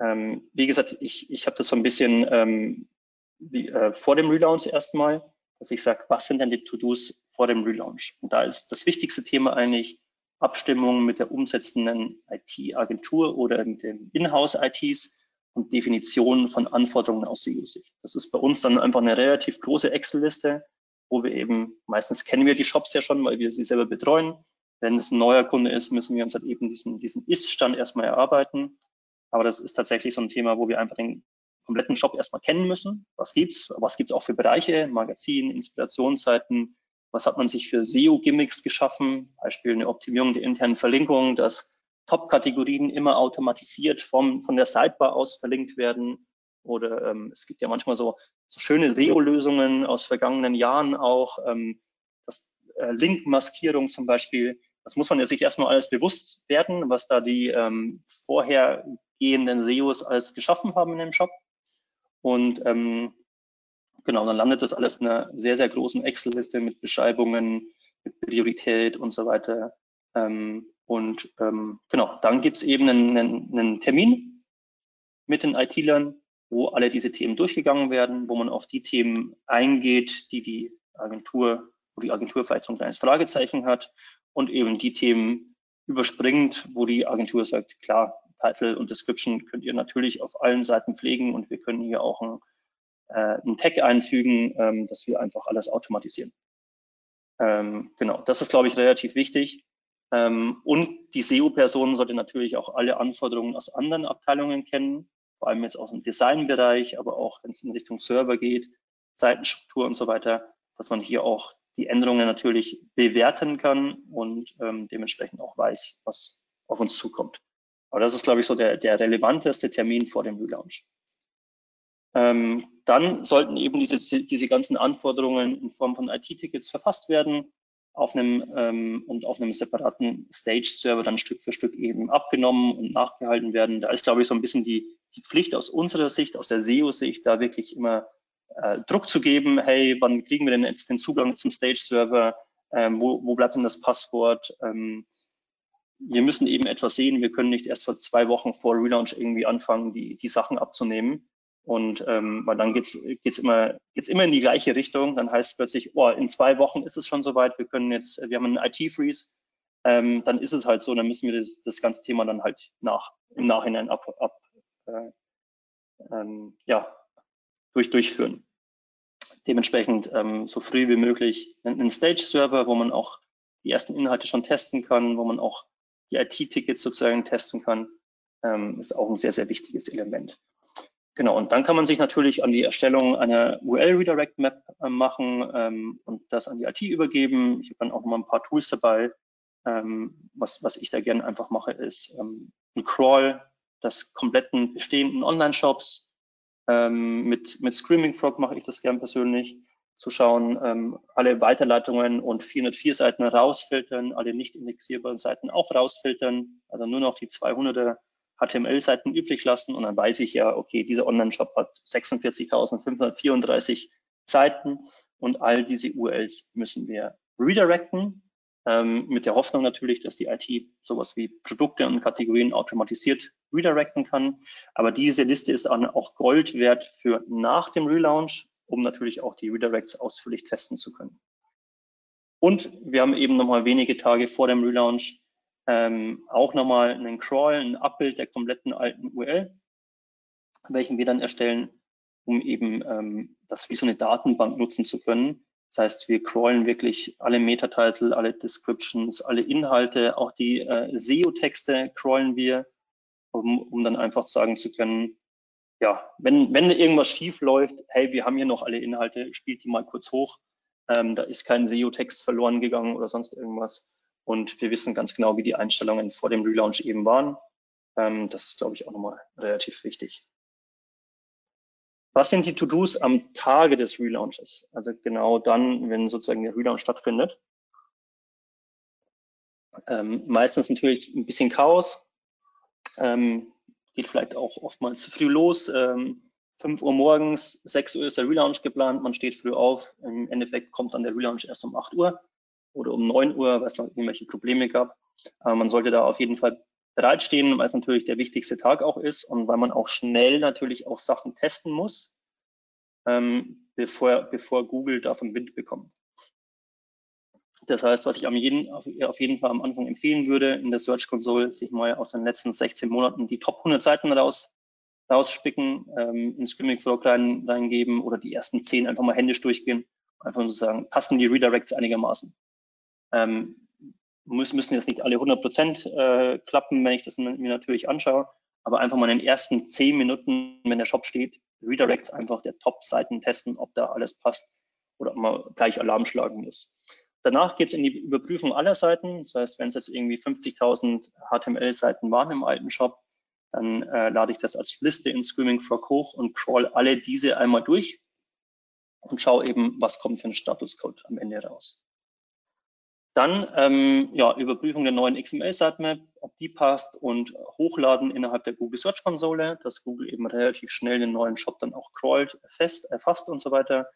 Ähm, wie gesagt, ich, ich habe das so ein bisschen ähm, wie, äh, vor dem Relaunch erstmal dass ich sage, was sind denn die To-Dos vor dem Relaunch? Und da ist das wichtigste Thema eigentlich Abstimmung mit der umsetzenden IT-Agentur oder mit den Inhouse-ITs und Definition von Anforderungen aus SEO-Sicht. Das ist bei uns dann einfach eine relativ große Excel-Liste, wo wir eben, meistens kennen wir die Shops ja schon, weil wir sie selber betreuen. Wenn es ein neuer Kunde ist, müssen wir uns halt eben diesen, diesen Ist-Stand erstmal erarbeiten. Aber das ist tatsächlich so ein Thema, wo wir einfach den kompletten Shop erstmal kennen müssen. Was gibt's? Was gibt's auch für Bereiche? Magazin, Inspirationsseiten. Was hat man sich für SEO-Gimmicks geschaffen? Beispiel eine Optimierung der internen Verlinkung, dass Top-Kategorien immer automatisiert vom, von der Sidebar aus verlinkt werden. Oder ähm, es gibt ja manchmal so, so schöne SEO-Lösungen aus vergangenen Jahren auch. Ähm, das äh, Link-Maskierung zum Beispiel. Das muss man ja sich erstmal alles bewusst werden, was da die ähm, vorhergehenden SEOs alles geschaffen haben in dem Shop. Und ähm, genau, dann landet das alles in einer sehr, sehr großen Excel-Liste mit Beschreibungen, mit Priorität und so weiter. Ähm, und ähm, genau, dann gibt's eben einen, einen, einen Termin mit den IT-Lern, wo alle diese Themen durchgegangen werden, wo man auf die Themen eingeht, die die Agentur, wo die Agentur vielleicht so ein kleines Fragezeichen hat und eben die Themen überspringt, wo die Agentur sagt, klar, Title und Description könnt ihr natürlich auf allen Seiten pflegen und wir können hier auch ein, äh, ein Tag einfügen, ähm, dass wir einfach alles automatisieren. Ähm, genau, das ist, glaube ich, relativ wichtig. Ähm, und die SEO-Person sollte natürlich auch alle Anforderungen aus anderen Abteilungen kennen, vor allem jetzt aus dem Designbereich, aber auch wenn es in Richtung Server geht, Seitenstruktur und so weiter, dass man hier auch die Änderungen natürlich bewerten kann und ähm, dementsprechend auch weiß, was auf uns zukommt. Aber das ist, glaube ich, so der, der relevanteste Termin vor dem Relaunch. Ähm, dann sollten eben diese, diese ganzen Anforderungen in Form von IT-Tickets verfasst werden auf einem ähm, und auf einem separaten Stage-Server dann Stück für Stück eben abgenommen und nachgehalten werden. Da ist, glaube ich, so ein bisschen die, die Pflicht aus unserer Sicht, aus der SEO-Sicht, da wirklich immer äh, Druck zu geben, hey, wann kriegen wir denn jetzt den Zugang zum Stage-Server? Ähm, wo, wo bleibt denn das Passwort? Ähm, wir müssen eben etwas sehen. Wir können nicht erst vor zwei Wochen vor Relaunch irgendwie anfangen, die, die Sachen abzunehmen. Und ähm, weil dann geht's geht's immer geht's immer in die gleiche Richtung. Dann heißt es plötzlich, oh, in zwei Wochen ist es schon soweit. Wir können jetzt, wir haben einen IT-Freeze. Ähm, dann ist es halt so. Dann müssen wir das, das ganze Thema dann halt nach im Nachhinein ab, ab äh, ähm, ja durch durchführen. Dementsprechend ähm, so früh wie möglich einen Stage-Server, wo man auch die ersten Inhalte schon testen kann, wo man auch die IT-Tickets sozusagen testen kann, ähm, ist auch ein sehr, sehr wichtiges Element. Genau, und dann kann man sich natürlich an die Erstellung einer URL-Redirect-Map äh, machen ähm, und das an die IT übergeben. Ich habe dann auch noch mal ein paar Tools dabei. Ähm, was, was ich da gerne einfach mache, ist ähm, ein Crawl des kompletten bestehenden Online-Shops. Ähm, mit, mit Screaming Frog mache ich das gern persönlich zu schauen, ähm, alle Weiterleitungen und 404 Seiten rausfiltern, alle nicht indexierbaren Seiten auch rausfiltern, also nur noch die 200er HTML-Seiten übrig lassen und dann weiß ich ja, okay, dieser Online-Shop hat 46.534 Seiten und all diese URLs müssen wir redirecten, ähm, mit der Hoffnung natürlich, dass die IT sowas wie Produkte und Kategorien automatisiert redirecten kann. Aber diese Liste ist auch Gold wert für nach dem Relaunch, um natürlich auch die Redirects ausführlich testen zu können. Und wir haben eben nochmal wenige Tage vor dem Relaunch ähm, auch nochmal einen Crawl, ein Abbild der kompletten alten URL, welchen wir dann erstellen, um eben ähm, das wie so eine Datenbank nutzen zu können. Das heißt, wir crawlen wirklich alle Metatitel, alle Descriptions, alle Inhalte, auch die äh, SEO-Texte crawlen wir, um, um dann einfach sagen zu können, ja, wenn, wenn irgendwas schief läuft, hey, wir haben hier noch alle Inhalte, spielt die mal kurz hoch. Ähm, da ist kein SEO-Text verloren gegangen oder sonst irgendwas. Und wir wissen ganz genau, wie die Einstellungen vor dem Relaunch eben waren. Ähm, das ist, glaube ich, auch nochmal relativ wichtig. Was sind die To-Dos am Tage des Relaunches? Also genau dann, wenn sozusagen der Relaunch stattfindet. Ähm, meistens natürlich ein bisschen Chaos. Ähm, geht vielleicht auch oftmals zu früh los. Ähm, 5 Uhr morgens, 6 Uhr ist der Relaunch geplant, man steht früh auf. Im Endeffekt kommt dann der Relaunch erst um 8 Uhr oder um 9 Uhr, weil es noch irgendwelche Probleme gab. Aber man sollte da auf jeden Fall bereitstehen, weil es natürlich der wichtigste Tag auch ist und weil man auch schnell natürlich auch Sachen testen muss, ähm, bevor, bevor Google davon Wind bekommt. Das heißt, was ich am jeden, auf jeden Fall am Anfang empfehlen würde, in der Search Console sich mal aus den letzten 16 Monaten die Top 100 Seiten raus, rausspicken, ähm, in Screaming Frog rein, reingeben oder die ersten 10 einfach mal händisch durchgehen. Einfach nur sagen, passen die Redirects einigermaßen. Ähm, müssen, müssen jetzt nicht alle 100 Prozent äh, klappen, wenn ich das mir natürlich anschaue, aber einfach mal in den ersten zehn Minuten, wenn der Shop steht, Redirects einfach der Top-Seiten testen, ob da alles passt oder ob man gleich Alarm schlagen muss. Danach geht es in die Überprüfung aller Seiten. Das heißt, wenn es jetzt irgendwie 50.000 HTML-Seiten waren im alten Shop, dann äh, lade ich das als Liste in Screaming Frog hoch und crawl alle diese einmal durch und schaue eben, was kommt für ein Statuscode am Ende raus. Dann ähm, ja, Überprüfung der neuen XML-Sitemap, ob die passt und hochladen innerhalb der Google Search Konsole, dass Google eben relativ schnell den neuen Shop dann auch crawlt, fest, erfasst und so weiter.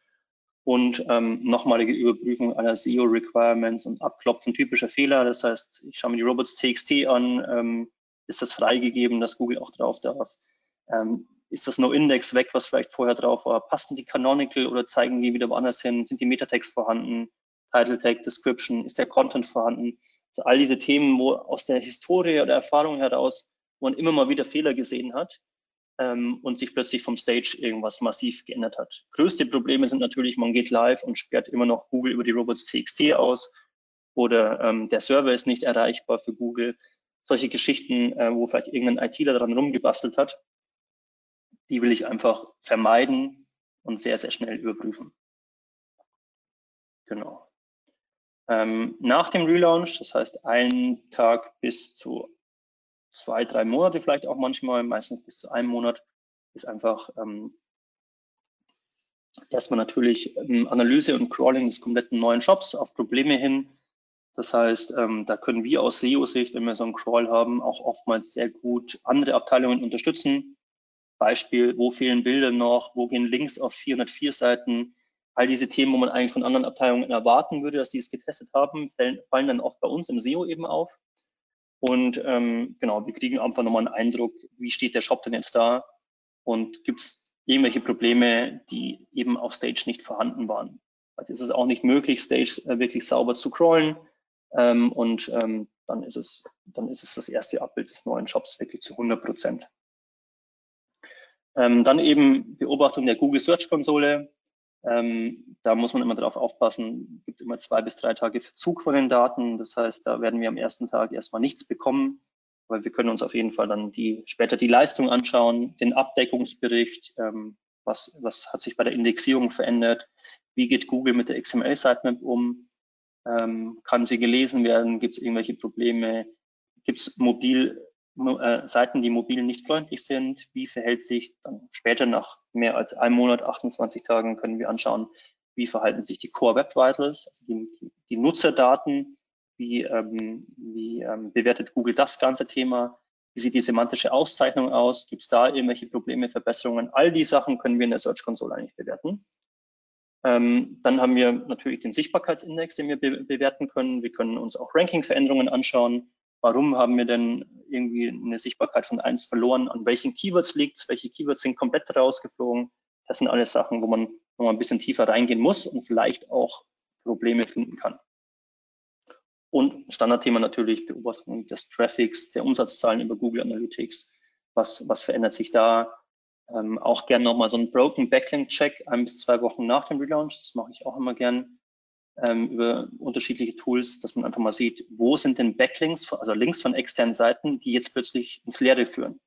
Und ähm, nochmalige Überprüfung aller SEO-Requirements und Abklopfen typischer Fehler. Das heißt, ich schaue mir die Robots.txt an, ähm, ist das freigegeben, dass Google auch drauf darf? Ähm, ist das No-Index weg, was vielleicht vorher drauf war? Passen die Canonical oder zeigen die wieder woanders hin? Sind die Metatext vorhanden? Title Tag, Description, ist der Content vorhanden? Also all diese Themen, wo aus der Historie oder Erfahrung heraus, man immer mal wieder Fehler gesehen hat ähm, und sich plötzlich vom Stage irgendwas massiv geändert hat. Größte Probleme sind natürlich, man geht live und sperrt immer noch Google über die Robots.txt aus oder ähm, der Server ist nicht erreichbar für Google. Solche Geschichten, äh, wo vielleicht irgendein ITler daran rumgebastelt hat, die will ich einfach vermeiden und sehr, sehr schnell überprüfen. Genau. Ähm, nach dem Relaunch, das heißt einen Tag bis zu zwei, drei Monate vielleicht auch manchmal, meistens bis zu einem Monat, ist einfach ähm, erstmal natürlich ähm, Analyse und Crawling des kompletten neuen Shops auf Probleme hin. Das heißt, ähm, da können wir aus SEO-Sicht, wenn wir so einen Crawl haben, auch oftmals sehr gut andere Abteilungen unterstützen. Beispiel, wo fehlen Bilder noch, wo gehen Links auf 404 Seiten, all diese Themen, wo man eigentlich von anderen Abteilungen erwarten würde, dass sie es getestet haben, fallen, fallen dann oft bei uns im SEO eben auf. Und ähm, genau, wir kriegen einfach nochmal einen Eindruck, wie steht der Shop denn jetzt da und gibt es irgendwelche Probleme, die eben auf Stage nicht vorhanden waren. Also ist es auch nicht möglich, Stage äh, wirklich sauber zu crawlen ähm, und ähm, dann ist es dann ist es das erste Abbild des neuen Shops wirklich zu 100 Prozent. Ähm, dann eben Beobachtung der Google Search Konsole. Ähm, da muss man immer darauf aufpassen, es gibt immer zwei bis drei Tage Verzug von den Daten. Das heißt, da werden wir am ersten Tag erstmal nichts bekommen, weil wir können uns auf jeden Fall dann die, später die Leistung anschauen, den Abdeckungsbericht, ähm, was, was hat sich bei der Indexierung verändert, wie geht Google mit der XML-Sitemap um, ähm, kann sie gelesen werden, gibt es irgendwelche Probleme, gibt es mobil äh, Seiten, die mobil nicht freundlich sind. Wie verhält sich dann später nach mehr als einem Monat, 28 Tagen, können wir anschauen, wie verhalten sich die Core Web Vitals, also die, die Nutzerdaten, wie, ähm, wie ähm, bewertet Google das ganze Thema, wie sieht die semantische Auszeichnung aus, gibt es da irgendwelche Probleme, Verbesserungen, all die Sachen können wir in der Search Console eigentlich bewerten. Ähm, dann haben wir natürlich den Sichtbarkeitsindex, den wir be bewerten können. Wir können uns auch Ranking-Veränderungen anschauen. Warum haben wir denn irgendwie eine Sichtbarkeit von eins verloren? An welchen Keywords liegt es? Welche Keywords sind komplett rausgeflogen? Das sind alles Sachen, wo man nochmal ein bisschen tiefer reingehen muss und vielleicht auch Probleme finden kann. Und Standardthema natürlich Beobachtung des Traffics, der Umsatzzahlen über Google Analytics. Was, was verändert sich da? Ähm, auch gern nochmal so einen Broken Backlink Check ein bis zwei Wochen nach dem Relaunch. Das mache ich auch immer gern ähm, über unterschiedliche Tools, dass man einfach mal sieht, wo sind denn Backlinks, also Links von externen Seiten, die jetzt plötzlich ins Leere führen.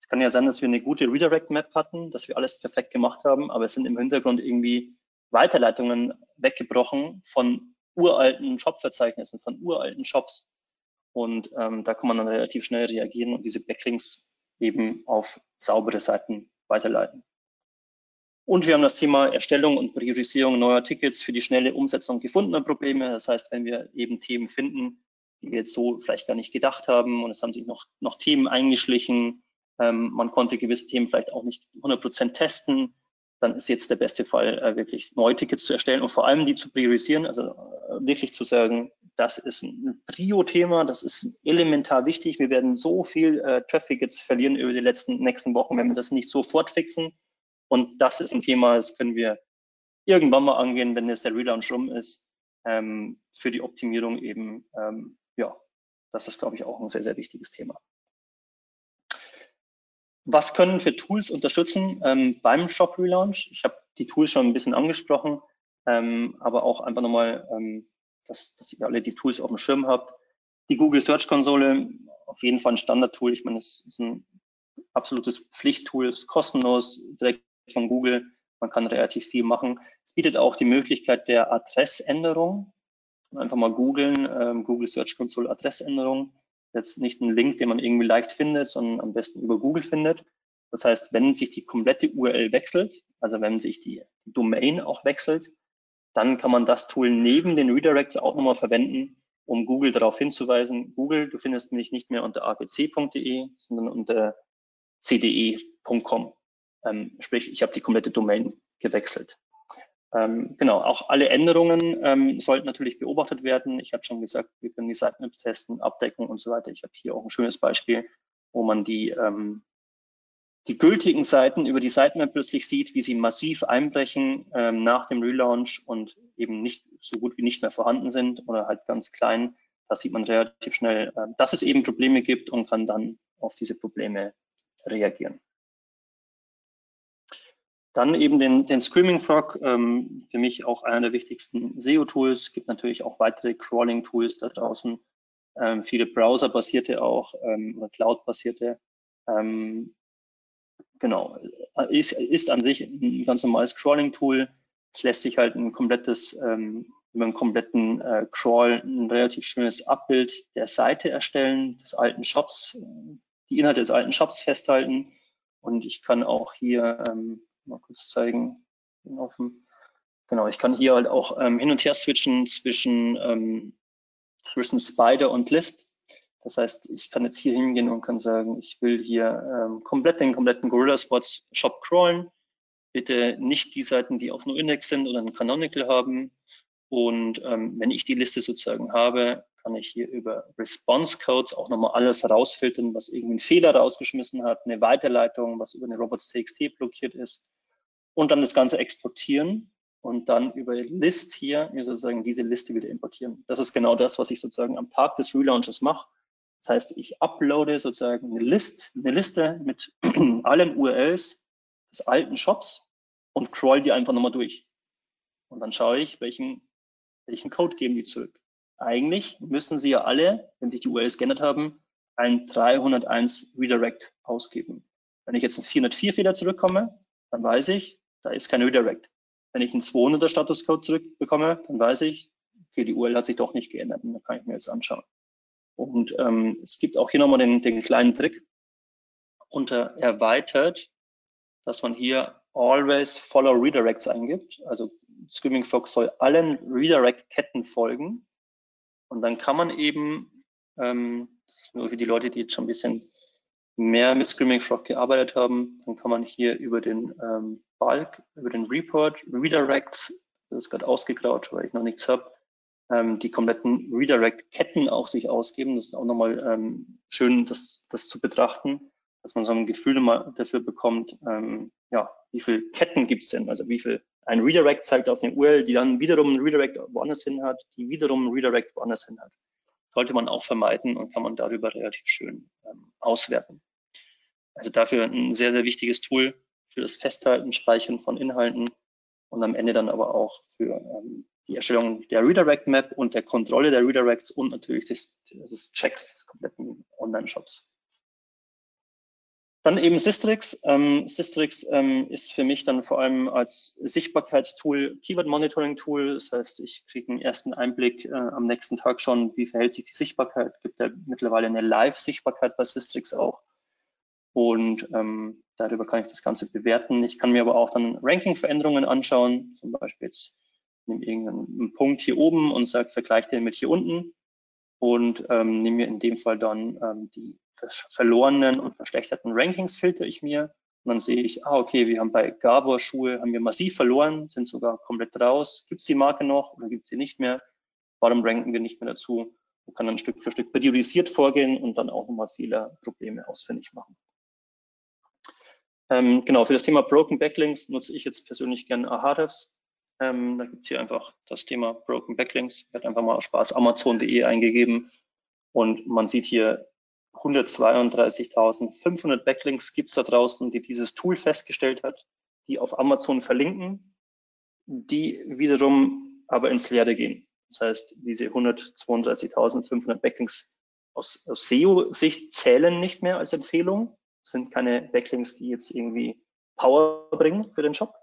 Es kann ja sein, dass wir eine gute Redirect Map hatten, dass wir alles perfekt gemacht haben, aber es sind im Hintergrund irgendwie Weiterleitungen weggebrochen von uralten Shop-Verzeichnissen, von uralten Shops. Und ähm, da kann man dann relativ schnell reagieren und diese Backlinks eben auf saubere Seiten weiterleiten. Und wir haben das Thema Erstellung und Priorisierung neuer Tickets für die schnelle Umsetzung gefundener Probleme. Das heißt, wenn wir eben Themen finden, die wir jetzt so vielleicht gar nicht gedacht haben und es haben sich noch, noch Themen eingeschlichen, ähm, man konnte gewisse Themen vielleicht auch nicht 100 Prozent testen, dann ist jetzt der beste Fall, äh, wirklich neue Tickets zu erstellen und vor allem die zu priorisieren, also äh, wirklich zu sagen, das ist ein Prio-Thema, das ist elementar wichtig. Wir werden so viel äh, Traffic jetzt verlieren über die letzten nächsten Wochen, wenn wir das nicht sofort fixen. Und das ist ein Thema, das können wir irgendwann mal angehen, wenn jetzt der Relaunch rum ist, ähm, für die Optimierung eben, ähm, ja, das ist, glaube ich, auch ein sehr, sehr wichtiges Thema. Was können für Tools unterstützen ähm, beim Shop Relaunch? Ich habe die Tools schon ein bisschen angesprochen, ähm, aber auch einfach nochmal, ähm, dass, dass ihr alle die Tools auf dem Schirm habt. Die Google Search Konsole, auf jeden Fall ein Standard-Tool. Ich meine, es ist ein absolutes Pflichttool, ist kostenlos, direkt von Google. Man kann relativ viel machen. Es bietet auch die Möglichkeit der Adressänderung. Einfach mal googeln, ähm, Google Search Console Adressänderung. Jetzt nicht ein Link, den man irgendwie leicht findet, sondern am besten über Google findet. Das heißt, wenn sich die komplette URL wechselt, also wenn sich die Domain auch wechselt, dann kann man das Tool neben den Redirects auch nochmal verwenden, um Google darauf hinzuweisen, Google, du findest mich nicht mehr unter abc.de, sondern unter cde.com. Ähm, sprich, ich habe die komplette Domain gewechselt. Ähm, genau, auch alle Änderungen ähm, sollten natürlich beobachtet werden. Ich habe schon gesagt, wir können die Sitemaps testen, abdecken und so weiter. Ich habe hier auch ein schönes Beispiel, wo man die, ähm, die gültigen Seiten über die Sitemap plötzlich sieht, wie sie massiv einbrechen ähm, nach dem Relaunch und eben nicht so gut wie nicht mehr vorhanden sind oder halt ganz klein. Da sieht man relativ schnell, äh, dass es eben Probleme gibt und kann dann auf diese Probleme reagieren. Dann eben den, den Screaming Frog, ähm, für mich auch einer der wichtigsten SEO-Tools. Es gibt natürlich auch weitere Crawling-Tools da draußen, ähm, viele Browser-basierte auch ähm, oder Cloud-basierte. Ähm, genau, ist, ist an sich ein ganz normales Crawling-Tool. Es lässt sich halt ein komplettes, ähm, über einen kompletten äh, Crawl ein relativ schönes Abbild der Seite erstellen, des alten Shops, die Inhalte des alten Shops festhalten. Und ich kann auch hier ähm, mal kurz zeigen. Genau, ich kann hier halt auch ähm, hin und her switchen zwischen, ähm, zwischen Spider und List. Das heißt, ich kann jetzt hier hingehen und kann sagen, ich will hier ähm, komplett den kompletten Gorilla Spot Shop crawlen. Bitte nicht die Seiten, die auf NoIndex sind oder ein Canonical haben. Und ähm, wenn ich die Liste sozusagen habe, kann ich hier über Response Codes auch nochmal alles rausfiltern, was irgendwie einen Fehler rausgeschmissen hat, eine Weiterleitung, was über eine Robots.txt blockiert ist und dann das Ganze exportieren und dann über List hier mir sozusagen diese Liste wieder importieren. Das ist genau das, was ich sozusagen am Tag des Relaunches mache. Das heißt, ich uploade sozusagen eine, List, eine Liste mit [CLEARS THROAT] allen URLs des alten Shops und crawl die einfach nochmal durch. Und dann schaue ich, welchen, welchen Code geben die zurück. Eigentlich müssen sie ja alle, wenn sich die URLs geändert haben, ein 301 Redirect ausgeben. Wenn ich jetzt einen 404 Fehler zurückkomme, dann weiß ich, da ist kein Redirect. Wenn ich einen 200er Statuscode zurückbekomme, dann weiß ich, okay, die URL hat sich doch nicht geändert und dann kann ich mir jetzt anschauen. Und ähm, es gibt auch hier nochmal den, den kleinen Trick unter erweitert, dass man hier always follow redirects eingibt. Also Screaming Fox soll allen Redirect-Ketten folgen. Und dann kann man eben, ähm, nur für die Leute, die jetzt schon ein bisschen mehr mit Screaming Frog gearbeitet haben, dann kann man hier über den ähm, Bulk, über den Report, Redirects, das ist gerade ausgeklaut, weil ich noch nichts habe, ähm, die kompletten Redirect-Ketten auch sich ausgeben. Das ist auch nochmal ähm, schön, das, das zu betrachten, dass man so ein Gefühl mal dafür bekommt, ähm, ja, wie viele Ketten gibt es denn? Also wie viel ein Redirect zeigt auf eine URL, die dann wiederum ein Redirect woanders hin hat, die wiederum ein Redirect woanders hin hat. Sollte man auch vermeiden und kann man darüber relativ schön ähm, auswerten. Also dafür ein sehr, sehr wichtiges Tool für das Festhalten, Speichern von Inhalten und am Ende dann aber auch für ähm, die Erstellung der Redirect Map und der Kontrolle der Redirects und natürlich des, des Checks des kompletten Online-Shops. Dann eben Systrix. Ähm, Systrix ähm, ist für mich dann vor allem als Sichtbarkeitstool, Keyword Monitoring Tool. Das heißt, ich kriege einen ersten Einblick äh, am nächsten Tag schon, wie verhält sich die Sichtbarkeit. Gibt ja mittlerweile eine Live-Sichtbarkeit bei Systrix auch und ähm, darüber kann ich das Ganze bewerten. Ich kann mir aber auch dann Ranking-Veränderungen anschauen, zum Beispiel jetzt nehme irgendeinen Punkt hier oben und sage, vergleiche den mit hier unten und ähm, nehme mir in dem Fall dann ähm, die verlorenen und verschlechterten Rankings filter ich mir und dann sehe ich, ah okay, wir haben bei Gabor Schuhe haben wir massiv verloren, sind sogar komplett raus. Gibt es die Marke noch oder gibt es sie nicht mehr? Warum ranken wir nicht mehr dazu? Man kann dann Stück für Stück priorisiert vorgehen und dann auch nochmal Fehler, Probleme ausfindig machen. Ähm, genau, für das Thema Broken Backlinks nutze ich jetzt persönlich gerne Ahrefs. Ähm, da gibt es hier einfach das Thema Broken Backlinks. Ich habe einfach mal Spaß Amazon.de eingegeben und man sieht hier 132.500 Backlinks gibt es da draußen, die dieses Tool festgestellt hat, die auf Amazon verlinken, die wiederum aber ins Leere gehen. Das heißt, diese 132.500 Backlinks aus, aus SEO-Sicht zählen nicht mehr als Empfehlung, sind keine Backlinks, die jetzt irgendwie Power bringen für den Shop.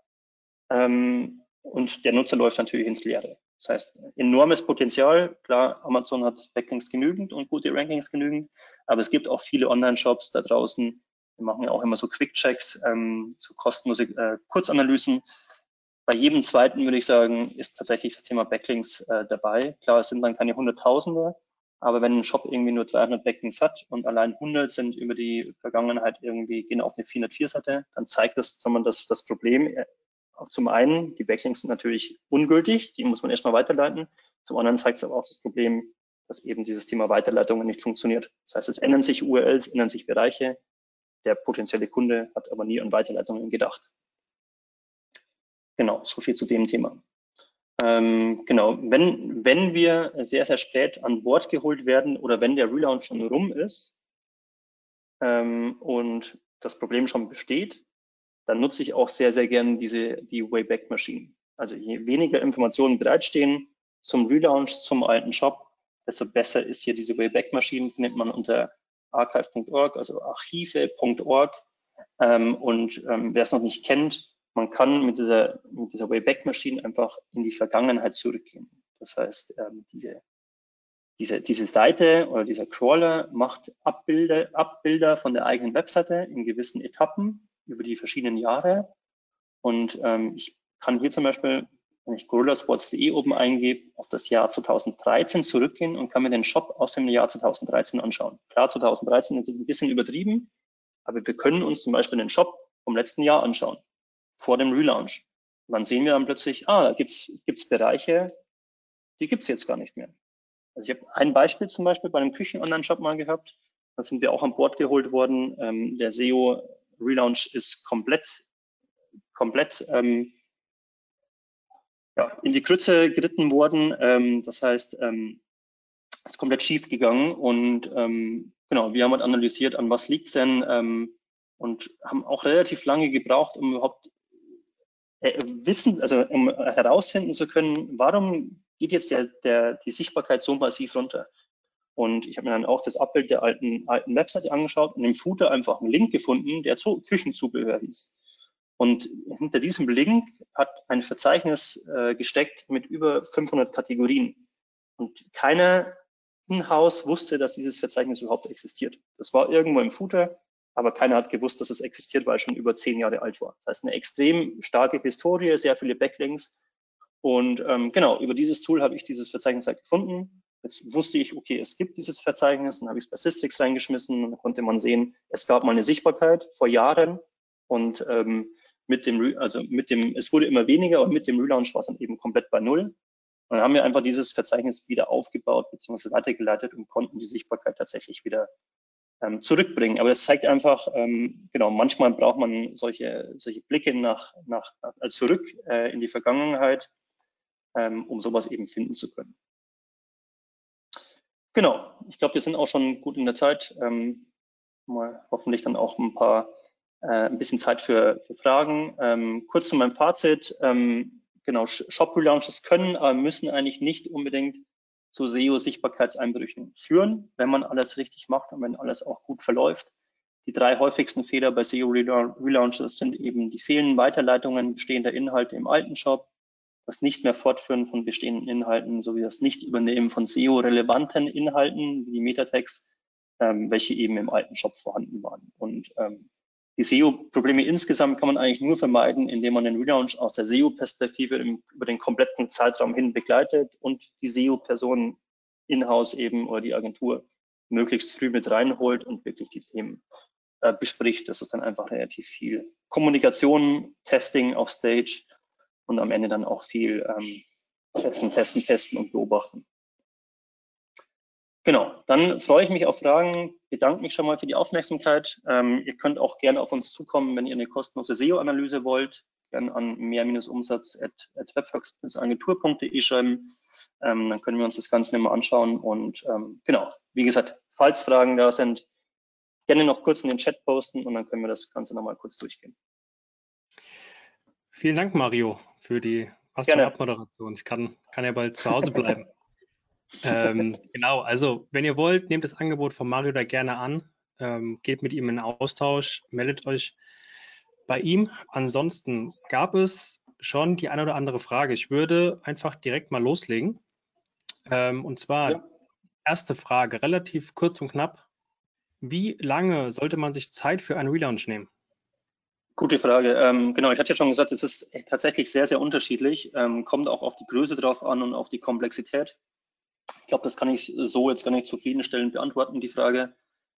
Ähm, und der Nutzer läuft natürlich ins Leere. Das heißt, enormes Potenzial. Klar, Amazon hat Backlinks genügend und gute Rankings genügend, aber es gibt auch viele Online-Shops da draußen. Wir machen ja auch immer so Quick-Checks, ähm, so kostenlose äh, Kurzanalysen. Bei jedem zweiten würde ich sagen, ist tatsächlich das Thema Backlinks äh, dabei. Klar, es sind dann keine Hunderttausende, aber wenn ein Shop irgendwie nur 300 Backlinks hat und allein 100 sind über die Vergangenheit irgendwie gehen auf eine 404-Seite, dann zeigt das, dass man das, das Problem äh, zum einen, die Backlinks sind natürlich ungültig, die muss man erstmal weiterleiten. Zum anderen zeigt es aber auch das Problem, dass eben dieses Thema Weiterleitungen nicht funktioniert. Das heißt, es ändern sich URLs, ändern sich Bereiche. Der potenzielle Kunde hat aber nie an Weiterleitungen gedacht. Genau, so viel zu dem Thema. Ähm, genau, wenn, wenn wir sehr, sehr spät an Bord geholt werden oder wenn der Relaunch schon rum ist ähm, und das Problem schon besteht, dann nutze ich auch sehr, sehr gerne diese, die Wayback-Maschinen. Also je weniger Informationen bereitstehen zum Relaunch, zum alten Shop, desto besser ist hier diese Wayback-Maschinen, findet man unter archive.org, also archive.org. Ähm, und ähm, wer es noch nicht kennt, man kann mit dieser, mit dieser Wayback-Maschine einfach in die Vergangenheit zurückgehen. Das heißt, ähm, diese, diese, diese Seite oder dieser Crawler macht Abbilder, Abbilder von der eigenen Webseite in gewissen Etappen über die verschiedenen Jahre. Und ähm, ich kann hier zum Beispiel, wenn ich gorillasports.de oben eingebe, auf das Jahr 2013 zurückgehen und kann mir den Shop aus dem Jahr 2013 anschauen. Klar, 2013 ist ein bisschen übertrieben, aber wir können uns zum Beispiel den Shop vom letzten Jahr anschauen, vor dem Relaunch. Und dann sehen wir dann plötzlich, ah, da gibt's gibt's Bereiche, die gibt's jetzt gar nicht mehr. Also ich habe ein Beispiel zum Beispiel bei einem Küchen-Online-Shop mal gehabt. Da sind wir auch an Bord geholt worden. Ähm, der SEO Relaunch ist komplett, komplett ähm, ja, in die Krütze geritten worden. Ähm, das heißt, ähm, ist komplett schief gegangen und ähm, genau, wir haben halt analysiert, an was liegt denn ähm, und haben auch relativ lange gebraucht, um überhaupt wissen, also um herausfinden zu können, warum geht jetzt der, der, die Sichtbarkeit so massiv runter. Und ich habe mir dann auch das Abbild der alten, alten Webseite angeschaut und im Footer einfach einen Link gefunden, der zu Küchenzubehör hieß. Und hinter diesem Link hat ein Verzeichnis äh, gesteckt mit über 500 Kategorien. Und keiner in-house wusste, dass dieses Verzeichnis überhaupt existiert. Das war irgendwo im Footer, aber keiner hat gewusst, dass es existiert, weil es schon über zehn Jahre alt war. Das heißt, eine extrem starke Historie, sehr viele Backlinks. Und ähm, genau, über dieses Tool habe ich dieses Verzeichnis halt gefunden, Jetzt wusste ich, okay, es gibt dieses Verzeichnis, dann habe ich es bei Systrix reingeschmissen und dann konnte man sehen, es gab mal eine Sichtbarkeit vor Jahren und ähm, mit dem, also mit dem, es wurde immer weniger und mit dem Relaunch war es dann eben komplett bei Null. Und dann haben wir einfach dieses Verzeichnis wieder aufgebaut bzw. weitergeleitet und konnten die Sichtbarkeit tatsächlich wieder ähm, zurückbringen. Aber es zeigt einfach, ähm, genau, manchmal braucht man solche, solche Blicke nach, nach, nach zurück äh, in die Vergangenheit, ähm, um sowas eben finden zu können. Genau, ich glaube, wir sind auch schon gut in der Zeit. Ähm, mal hoffentlich dann auch ein paar, äh, ein bisschen Zeit für, für Fragen. Ähm, kurz zu meinem Fazit. Ähm, genau, Shop-Relaunches können, aber müssen eigentlich nicht unbedingt zu SEO-Sichtbarkeitseinbrüchen führen, wenn man alles richtig macht und wenn alles auch gut verläuft. Die drei häufigsten Fehler bei SEO-Relaunches sind eben die fehlenden Weiterleitungen bestehender Inhalte im alten Shop, das nicht mehr Fortführen von bestehenden Inhalten sowie das Nicht-Übernehmen von SEO-relevanten Inhalten wie die Metatext, ähm, welche eben im alten Shop vorhanden waren. Und ähm, die SEO-Probleme insgesamt kann man eigentlich nur vermeiden, indem man den Relaunch aus der SEO-Perspektive über den kompletten Zeitraum hin begleitet und die SEO-Person in-house eben oder die Agentur möglichst früh mit reinholt und wirklich die Themen äh, bespricht. Das ist dann einfach relativ viel Kommunikation, Testing auf Stage und am Ende dann auch viel ähm, testen, testen, testen und beobachten. Genau, dann freue ich mich auf Fragen, bedanke mich schon mal für die Aufmerksamkeit. Ähm, ihr könnt auch gerne auf uns zukommen, wenn ihr eine kostenlose SEO-Analyse wollt, gerne an mehr-umsatz.webworks-agentur.de schreiben. Ähm, dann können wir uns das Ganze mal anschauen. Und ähm, genau, wie gesagt, falls Fragen da sind, gerne noch kurz in den Chat posten und dann können wir das Ganze nochmal kurz durchgehen. Vielen Dank, Mario, für die Abmoderation. Ich kann, kann ja bald zu Hause bleiben. Ähm, genau, also wenn ihr wollt, nehmt das Angebot von Mario da gerne an, ähm, geht mit ihm in Austausch, meldet euch bei ihm. Ansonsten gab es schon die eine oder andere Frage. Ich würde einfach direkt mal loslegen. Ähm, und zwar ja. erste Frage, relativ kurz und knapp. Wie lange sollte man sich Zeit für einen Relaunch nehmen? Gute Frage. Ähm, genau, ich hatte ja schon gesagt, es ist tatsächlich sehr, sehr unterschiedlich. Ähm, kommt auch auf die Größe drauf an und auf die Komplexität. Ich glaube, das kann ich so jetzt gar nicht zufriedenstellend beantworten, die Frage.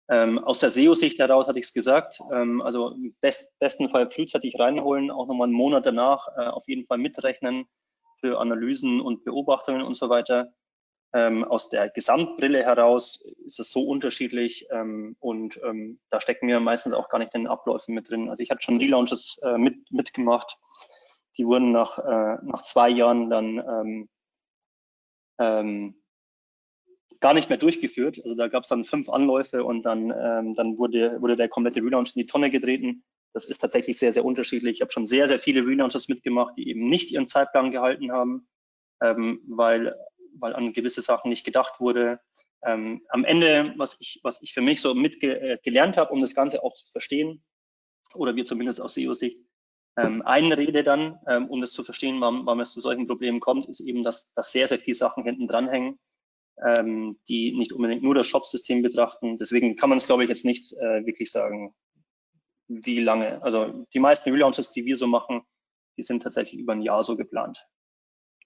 Ähm, aus der SEO-Sicht heraus hatte ich es gesagt. Ähm, also im best, besten Fall frühzeitig reinholen, auch nochmal einen Monat danach äh, auf jeden Fall mitrechnen für Analysen und Beobachtungen und so weiter. Ähm, aus der Gesamtbrille heraus ist es so unterschiedlich ähm, und ähm, da stecken wir meistens auch gar nicht in den Abläufen mit drin. Also ich hatte schon Relaunches äh, mit, mitgemacht, die wurden nach, äh, nach zwei Jahren dann ähm, ähm, gar nicht mehr durchgeführt. Also da gab es dann fünf Anläufe und dann, ähm, dann wurde, wurde der komplette Relaunch in die Tonne getreten. Das ist tatsächlich sehr, sehr unterschiedlich. Ich habe schon sehr, sehr viele Relaunches mitgemacht, die eben nicht ihren Zeitplan gehalten haben, ähm, weil weil an gewisse Sachen nicht gedacht wurde. Ähm, am Ende, was ich, was ich für mich so mitgelernt äh, habe, um das Ganze auch zu verstehen, oder wir zumindest aus SEO-Sicht, ähm, Einrede dann, ähm, um das zu verstehen, warum, warum es zu solchen Problemen kommt, ist eben, dass, dass sehr, sehr viele Sachen hinten dranhängen, ähm, die nicht unbedingt nur das Shop-System betrachten. Deswegen kann man es, glaube ich, jetzt nicht äh, wirklich sagen, wie lange. Also die meisten Relaunches, die wir so machen, die sind tatsächlich über ein Jahr so geplant.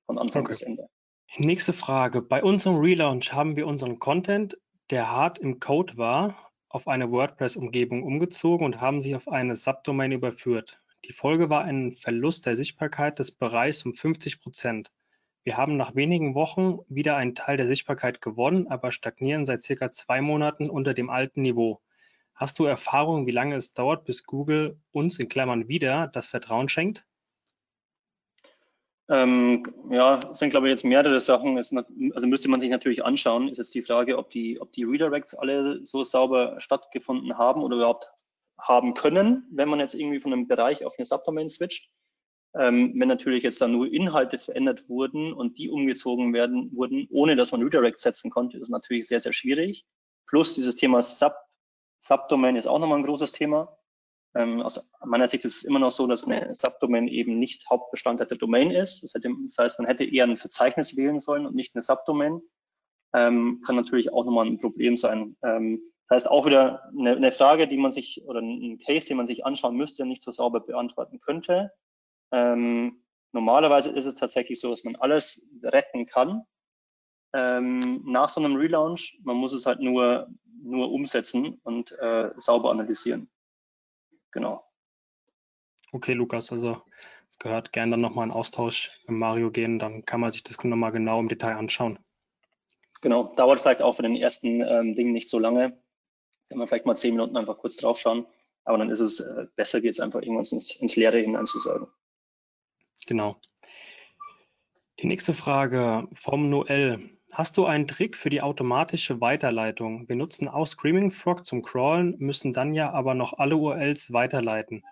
Von Anfang okay. bis Ende. Nächste Frage. Bei unserem Relaunch haben wir unseren Content, der hart im Code war, auf eine WordPress-Umgebung umgezogen und haben sie auf eine Subdomain überführt. Die Folge war ein Verlust der Sichtbarkeit des Bereichs um 50 Prozent. Wir haben nach wenigen Wochen wieder einen Teil der Sichtbarkeit gewonnen, aber stagnieren seit circa zwei Monaten unter dem alten Niveau. Hast du Erfahrung, wie lange es dauert, bis Google uns in Klammern wieder das Vertrauen schenkt? Ähm, ja, es sind, glaube ich, jetzt mehrere Sachen. Es, also müsste man sich natürlich anschauen. Ist jetzt die Frage, ob die, ob die Redirects alle so sauber stattgefunden haben oder überhaupt haben können, wenn man jetzt irgendwie von einem Bereich auf eine Subdomain switcht. Ähm, wenn natürlich jetzt dann nur Inhalte verändert wurden und die umgezogen werden wurden, ohne dass man Redirect setzen konnte, ist natürlich sehr, sehr schwierig. Plus dieses Thema Sub, Subdomain ist auch nochmal ein großes Thema. Ähm, aus meiner Sicht ist es immer noch so, dass eine Subdomain eben nicht Hauptbestandteil der Domain ist. Das, hätte, das heißt, man hätte eher ein Verzeichnis wählen sollen und nicht eine Subdomain. Ähm, kann natürlich auch nochmal ein Problem sein. Ähm, das heißt auch wieder eine, eine, Frage, die man sich oder ein Case, den man sich anschauen müsste, nicht so sauber beantworten könnte. Ähm, normalerweise ist es tatsächlich so, dass man alles retten kann ähm, nach so einem Relaunch. Man muss es halt nur, nur umsetzen und äh, sauber analysieren. Genau. Okay, Lukas, also es gehört gerne dann nochmal in Austausch mit Mario gehen, dann kann man sich das nochmal genau im Detail anschauen. Genau, dauert vielleicht auch für den ersten ähm, Ding nicht so lange. Kann man vielleicht mal zehn Minuten einfach kurz drauf schauen, aber dann ist es äh, besser, geht es einfach irgendwann ins, ins Leere hinein zu sagen. Genau. Die nächste Frage vom Noel. Hast du einen Trick für die automatische Weiterleitung? Wir nutzen auch Screaming Frog zum Crawlen, müssen dann ja aber noch alle URLs weiterleiten.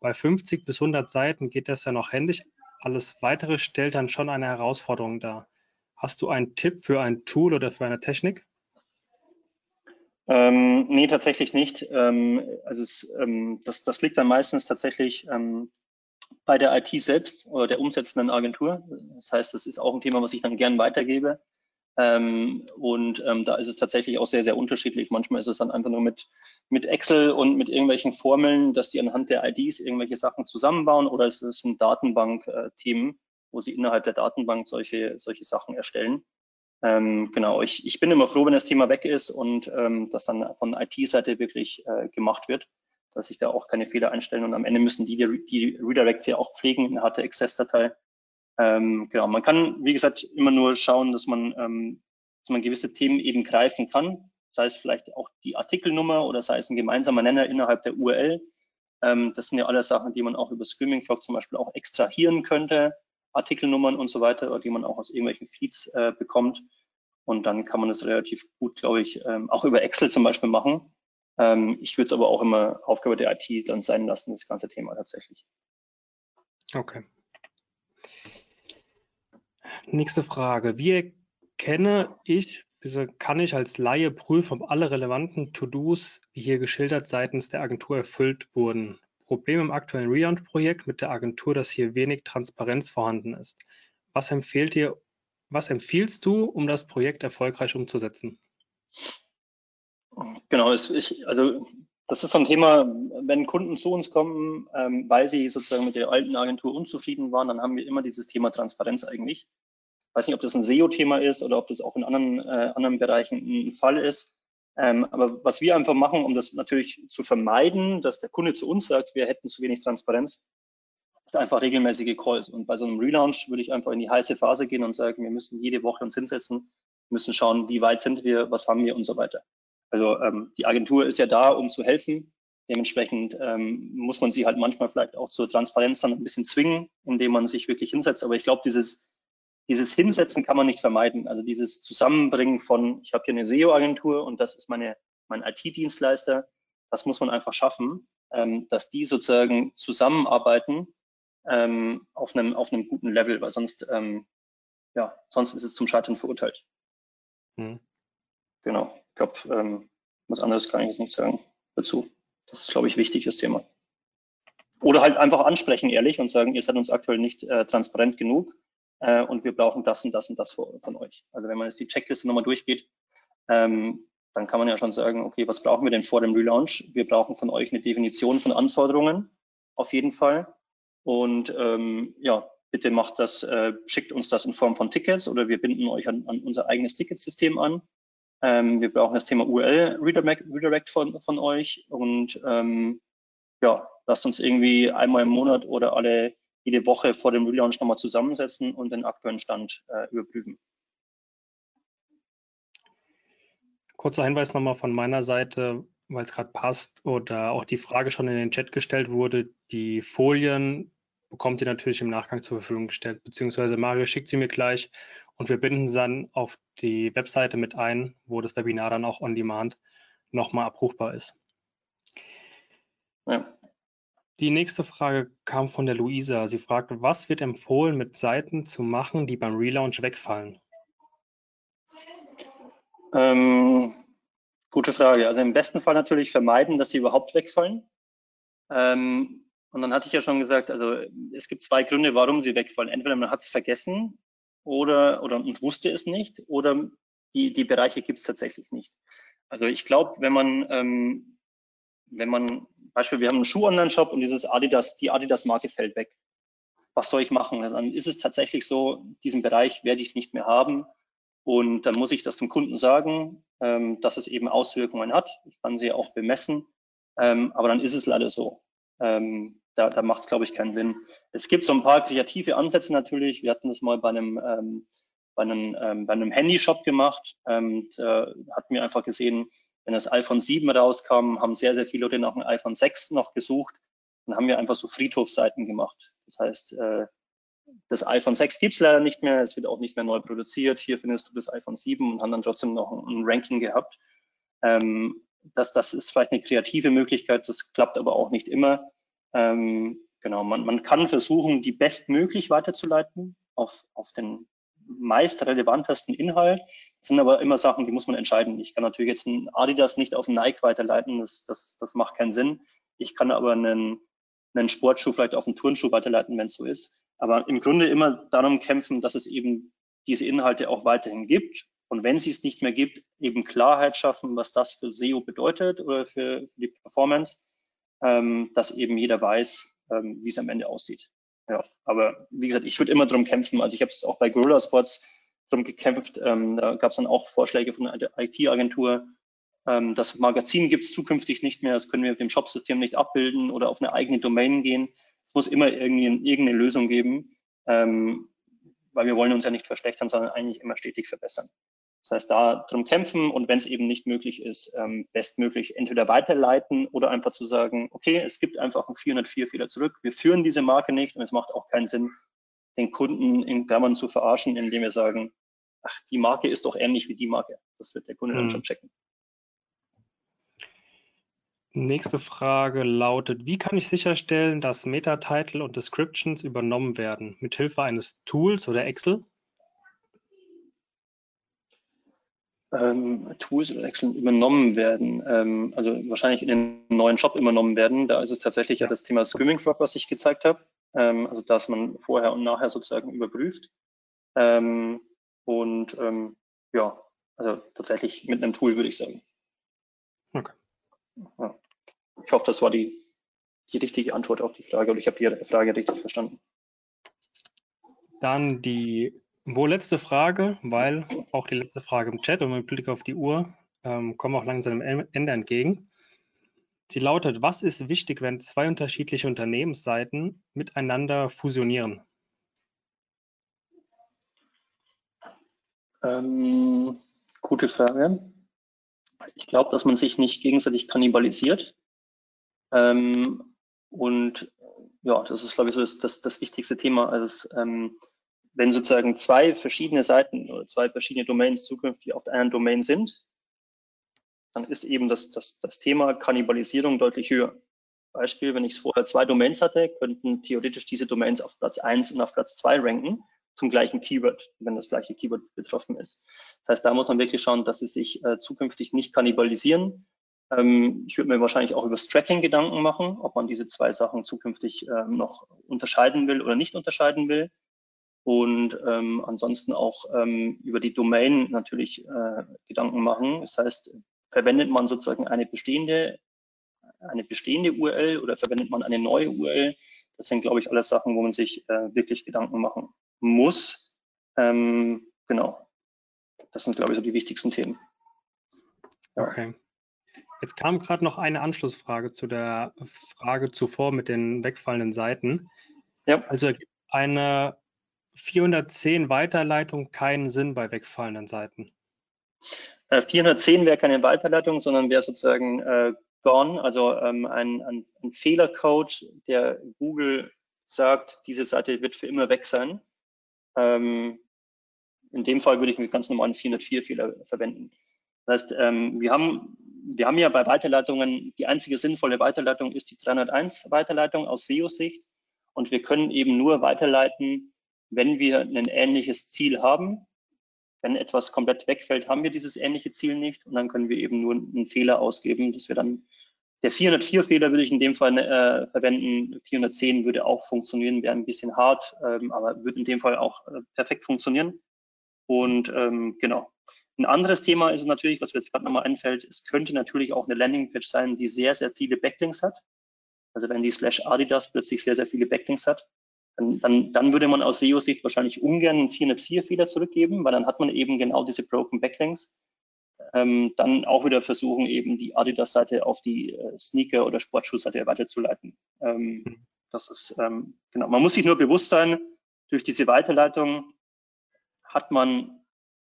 Bei 50 bis 100 Seiten geht das ja noch händisch. Alles weitere stellt dann schon eine Herausforderung dar. Hast du einen Tipp für ein Tool oder für eine Technik? Ähm, nee, tatsächlich nicht. Ähm, also es, ähm, das, das liegt dann meistens tatsächlich ähm, bei der IT selbst oder der umsetzenden Agentur. Das heißt, das ist auch ein Thema, was ich dann gern weitergebe. Ähm, und ähm, da ist es tatsächlich auch sehr, sehr unterschiedlich. Manchmal ist es dann einfach nur mit, mit Excel und mit irgendwelchen Formeln, dass die anhand der IDs irgendwelche Sachen zusammenbauen oder es ist ein Datenbank-Team, wo sie innerhalb der Datenbank solche, solche Sachen erstellen. Ähm, genau, ich, ich bin immer froh, wenn das Thema weg ist und ähm, das dann von IT-Seite wirklich äh, gemacht wird, dass sich da auch keine Fehler einstellen und am Ende müssen die die, Redirects ja auch pflegen in einer HT-Access-Datei ähm, genau, man kann, wie gesagt, immer nur schauen, dass man, ähm, dass man gewisse Themen eben greifen kann. Sei es vielleicht auch die Artikelnummer oder sei es ein gemeinsamer Nenner innerhalb der URL. Ähm, das sind ja alles Sachen, die man auch über Screaming Frog zum Beispiel auch extrahieren könnte. Artikelnummern und so weiter, oder die man auch aus irgendwelchen Feeds äh, bekommt. Und dann kann man das relativ gut, glaube ich, ähm, auch über Excel zum Beispiel machen. Ähm, ich würde es aber auch immer Aufgabe der IT dann sein lassen, das ganze Thema tatsächlich. Okay. Nächste Frage. Wie kenne ich, kann ich als Laie prüfen, ob alle relevanten To-Dos, wie hier geschildert, seitens der Agentur erfüllt wurden. Problem im aktuellen Relaunch-Projekt mit der Agentur, dass hier wenig Transparenz vorhanden ist. Was empfiehlt dir, was empfiehlst du, um das Projekt erfolgreich umzusetzen? Genau, ich, also das ist so ein Thema, wenn Kunden zu uns kommen, ähm, weil sie sozusagen mit der alten Agentur unzufrieden waren, dann haben wir immer dieses Thema Transparenz eigentlich. Ich weiß nicht, ob das ein SEO-Thema ist oder ob das auch in anderen, äh, anderen Bereichen ein Fall ist. Ähm, aber was wir einfach machen, um das natürlich zu vermeiden, dass der Kunde zu uns sagt, wir hätten zu wenig Transparenz, ist einfach regelmäßige Calls. Und bei so einem Relaunch würde ich einfach in die heiße Phase gehen und sagen, wir müssen jede Woche uns hinsetzen, müssen schauen, wie weit sind wir, was haben wir und so weiter. Also ähm, die Agentur ist ja da, um zu helfen. Dementsprechend ähm, muss man sie halt manchmal vielleicht auch zur Transparenz dann ein bisschen zwingen, indem man sich wirklich hinsetzt. Aber ich glaube, dieses, dieses Hinsetzen kann man nicht vermeiden. Also dieses Zusammenbringen von, ich habe hier eine SEO-Agentur und das ist meine, mein IT-Dienstleister, das muss man einfach schaffen, ähm, dass die sozusagen zusammenarbeiten ähm, auf, einem, auf einem guten Level, weil sonst, ähm, ja, sonst ist es zum Scheitern verurteilt. Hm. Genau glaube, ähm, was anderes kann ich jetzt nicht sagen dazu. Das ist, glaube ich, wichtig, das Thema. Oder halt einfach ansprechen, ehrlich, und sagen, ihr seid uns aktuell nicht äh, transparent genug äh, und wir brauchen das und das und das von, euch. Also wenn man jetzt die Checkliste nochmal durchgeht, ähm, dann kann man ja schon sagen, okay, was brauchen wir denn vor dem Relaunch? Wir brauchen von euch eine Definition von Anforderungen, auf jeden Fall. Und ähm, ja, bitte macht das, äh, schickt uns das in Form von Tickets oder wir binden euch an, an unser eigenes Ticketsystem an. Ähm, wir brauchen das Thema URL Redirect, Redirect von, von euch und ähm, ja, lasst uns irgendwie einmal im Monat oder alle jede Woche vor dem Relaunch nochmal zusammensetzen und den aktuellen Stand äh, überprüfen. Kurzer Hinweis nochmal von meiner Seite, weil es gerade passt oder auch die Frage schon in den Chat gestellt wurde. Die Folien bekommt ihr natürlich im Nachgang zur Verfügung gestellt, beziehungsweise Mario schickt sie mir gleich und wir binden dann auf die Webseite mit ein, wo das Webinar dann auch on demand nochmal abrufbar ist. Ja. Die nächste Frage kam von der Luisa. Sie fragte, was wird empfohlen, mit Seiten zu machen, die beim Relaunch wegfallen? Ähm, gute Frage. Also im besten Fall natürlich vermeiden, dass sie überhaupt wegfallen. Ähm, und dann hatte ich ja schon gesagt, also es gibt zwei Gründe, warum sie wegfallen. Entweder man hat es vergessen oder, oder und wusste es nicht oder die, die Bereiche gibt es tatsächlich nicht. Also ich glaube, wenn man, ähm, wenn man, Beispiel, wir haben einen Schuh-Online-Shop und dieses Adidas, die Adidas-Marke fällt weg. Was soll ich machen? Also dann ist es tatsächlich so, diesen Bereich werde ich nicht mehr haben. Und dann muss ich das dem Kunden sagen, ähm, dass es eben Auswirkungen hat. Ich kann sie auch bemessen. Ähm, aber dann ist es leider so. Ähm, da, da macht es, glaube ich, keinen Sinn. Es gibt so ein paar kreative Ansätze natürlich. Wir hatten das mal bei einem, ähm, bei einem, ähm, bei einem Handyshop gemacht. Ähm, da hatten wir einfach gesehen, wenn das iPhone 7 rauskam, haben sehr, sehr viele Leute nach einem iPhone 6 noch gesucht. Dann haben wir einfach so Friedhofsseiten gemacht. Das heißt, äh, das iPhone 6 gibt es leider nicht mehr, es wird auch nicht mehr neu produziert. Hier findest du das iPhone 7 und haben dann trotzdem noch ein, Ranking gehabt. Ähm, das, das ist vielleicht eine kreative Möglichkeit, das klappt aber auch nicht immer. Ähm, genau, man, man kann versuchen, die bestmöglich weiterzuleiten auf, auf den meist relevantesten Inhalt. Das sind aber immer Sachen, die muss man entscheiden. Ich kann natürlich jetzt ein Adidas nicht auf einen Nike weiterleiten, das, das, das macht keinen Sinn. Ich kann aber einen, einen Sportschuh vielleicht auf einen Turnschuh weiterleiten, wenn es so ist. Aber im Grunde immer darum kämpfen, dass es eben diese Inhalte auch weiterhin gibt. Und wenn sie es nicht mehr gibt, eben Klarheit schaffen, was das für SEO bedeutet oder für, für die Performance ähm, dass eben jeder weiß, ähm, wie es am Ende aussieht. Ja, aber wie gesagt, ich würde immer drum kämpfen. Also ich habe es auch bei Gorilla Spots drum gekämpft. Ähm, da gab es dann auch Vorschläge von der IT-Agentur. Ähm, das Magazin gibt es zukünftig nicht mehr. Das können wir mit dem Shop-System nicht abbilden oder auf eine eigene Domain gehen. Es muss immer irgendwie irgendeine Lösung geben, ähm, weil wir wollen uns ja nicht verschlechtern, sondern eigentlich immer stetig verbessern. Das heißt, da drum kämpfen und wenn es eben nicht möglich ist, ähm, bestmöglich entweder weiterleiten oder einfach zu sagen, okay, es gibt einfach einen 404-Fehler zurück. Wir führen diese Marke nicht und es macht auch keinen Sinn, den Kunden in Klammern zu verarschen, indem wir sagen, ach, die Marke ist doch ähnlich wie die Marke. Das wird der Kunde mhm. dann schon checken. Nächste Frage lautet, wie kann ich sicherstellen, dass Meta-Title und Descriptions übernommen werden? Mithilfe eines Tools oder Excel? Ähm, Tools oder Excel übernommen werden, ähm, also wahrscheinlich in den neuen Shop übernommen werden. Da ist es tatsächlich ja, ja das Thema Skimming Frog, was ich gezeigt habe. Ähm, also dass man vorher und nachher sozusagen überprüft. Ähm, und ähm, ja, also tatsächlich mit einem Tool würde ich sagen. Okay. Ja. Ich hoffe, das war die, die richtige Antwort auf die Frage und ich habe die Frage richtig verstanden. Dann die wohl letzte Frage, weil auch die letzte Frage im Chat und mit Blick auf die Uhr ähm, kommen auch langsam dem Ende entgegen. Sie lautet, was ist wichtig, wenn zwei unterschiedliche Unternehmensseiten miteinander fusionieren? Ähm, gute Frage. Ich glaube, dass man sich nicht gegenseitig kannibalisiert. Ähm, und ja, das ist, glaube ich, so das, das, das wichtigste Thema. Also, ähm, wenn sozusagen zwei verschiedene Seiten oder zwei verschiedene Domains zukünftig auf einer Domain sind, dann ist eben das, das, das Thema Kannibalisierung deutlich höher. Beispiel, wenn ich vorher zwei Domains hatte, könnten theoretisch diese Domains auf Platz 1 und auf Platz 2 ranken zum gleichen Keyword, wenn das gleiche Keyword betroffen ist. Das heißt, da muss man wirklich schauen, dass sie sich äh, zukünftig nicht kannibalisieren. Ähm, ich würde mir wahrscheinlich auch über das Tracking Gedanken machen, ob man diese zwei Sachen zukünftig äh, noch unterscheiden will oder nicht unterscheiden will. Und ähm, ansonsten auch ähm, über die Domain natürlich äh, Gedanken machen. Das heißt, verwendet man sozusagen eine bestehende, eine bestehende URL oder verwendet man eine neue URL? Das sind, glaube ich, alles Sachen, wo man sich äh, wirklich Gedanken machen muss. Ähm, genau. Das sind, glaube ich, so die wichtigsten Themen. Ja. Okay. Jetzt kam gerade noch eine Anschlussfrage zu der Frage zuvor mit den wegfallenden Seiten. Ja. Also eine 410 Weiterleitung keinen Sinn bei wegfallenden Seiten? 410 äh, wäre keine Weiterleitung, sondern wäre sozusagen äh, gone, also ähm, ein, ein, ein Fehlercode, der Google sagt, diese Seite wird für immer weg sein. Ähm, in dem Fall würde ich einen ganz normalen 404-Fehler verwenden. Das heißt, ähm, wir, haben, wir haben ja bei Weiterleitungen, die einzige sinnvolle Weiterleitung ist die 301-Weiterleitung aus SEO-Sicht. Und wir können eben nur weiterleiten, wenn wir ein ähnliches Ziel haben. Wenn etwas komplett wegfällt, haben wir dieses ähnliche Ziel nicht und dann können wir eben nur einen Fehler ausgeben, dass wir dann der 404-Fehler würde ich in dem Fall äh, verwenden. 410 würde auch funktionieren, wäre ein bisschen hart, ähm, aber würde in dem Fall auch äh, perfekt funktionieren. Und ähm, genau. Ein anderes Thema ist natürlich, was mir jetzt gerade nochmal einfällt, es könnte natürlich auch eine Landingpage sein, die sehr, sehr viele Backlinks hat. Also wenn die slash Adidas plötzlich sehr, sehr viele Backlinks hat, dann, dann, dann würde man aus SEO-Sicht wahrscheinlich ungern einen 404-Fehler zurückgeben, weil dann hat man eben genau diese Broken Backlinks. Ähm, dann auch wieder versuchen, eben die Adidas-Seite auf die äh, Sneaker- oder Sportschuhseite weiterzuleiten. Ähm, mhm. das ist, ähm, genau, man muss sich nur bewusst sein, durch diese Weiterleitung hat man,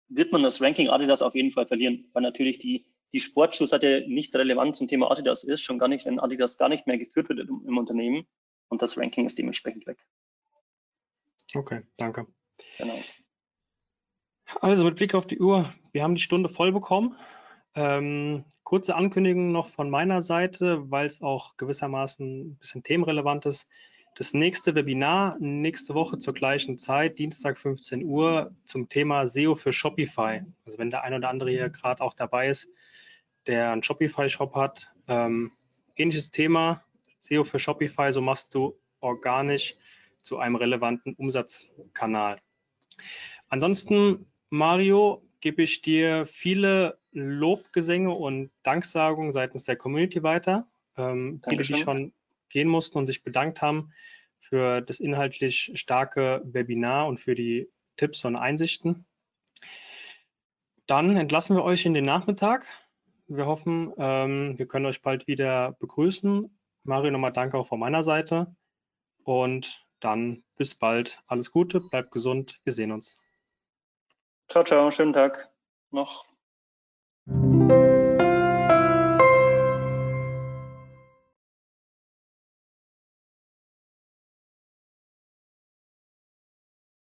wird man das Ranking Adidas auf jeden Fall verlieren, weil natürlich die, die Sportschuhseite nicht relevant zum Thema Adidas ist, schon gar nicht, wenn Adidas gar nicht mehr geführt wird im, im Unternehmen und das Ranking ist dementsprechend weg. Okay, danke. Genau. Also mit Blick auf die Uhr, wir haben die Stunde voll bekommen. Ähm, kurze Ankündigung noch von meiner Seite, weil es auch gewissermaßen ein bisschen themenrelevant ist. Das nächste Webinar nächste Woche zur gleichen Zeit, Dienstag 15 Uhr, zum Thema SEO für Shopify. Also wenn der ein oder andere hier gerade auch dabei ist, der einen Shopify-Shop hat, ähm, ähnliches Thema, SEO für Shopify, so machst du organisch zu einem relevanten Umsatzkanal. Ansonsten, Mario, gebe ich dir viele Lobgesänge und Danksagungen seitens der Community weiter. Ähm, viele, die schon gehen mussten und sich bedankt haben für das inhaltlich starke Webinar und für die Tipps und Einsichten. Dann entlassen wir euch in den Nachmittag. Wir hoffen, ähm, wir können euch bald wieder begrüßen. Mario, nochmal danke auch von meiner Seite. Und dann bis bald. Alles Gute, bleibt gesund. Wir sehen uns. Ciao, ciao. Schönen Tag noch.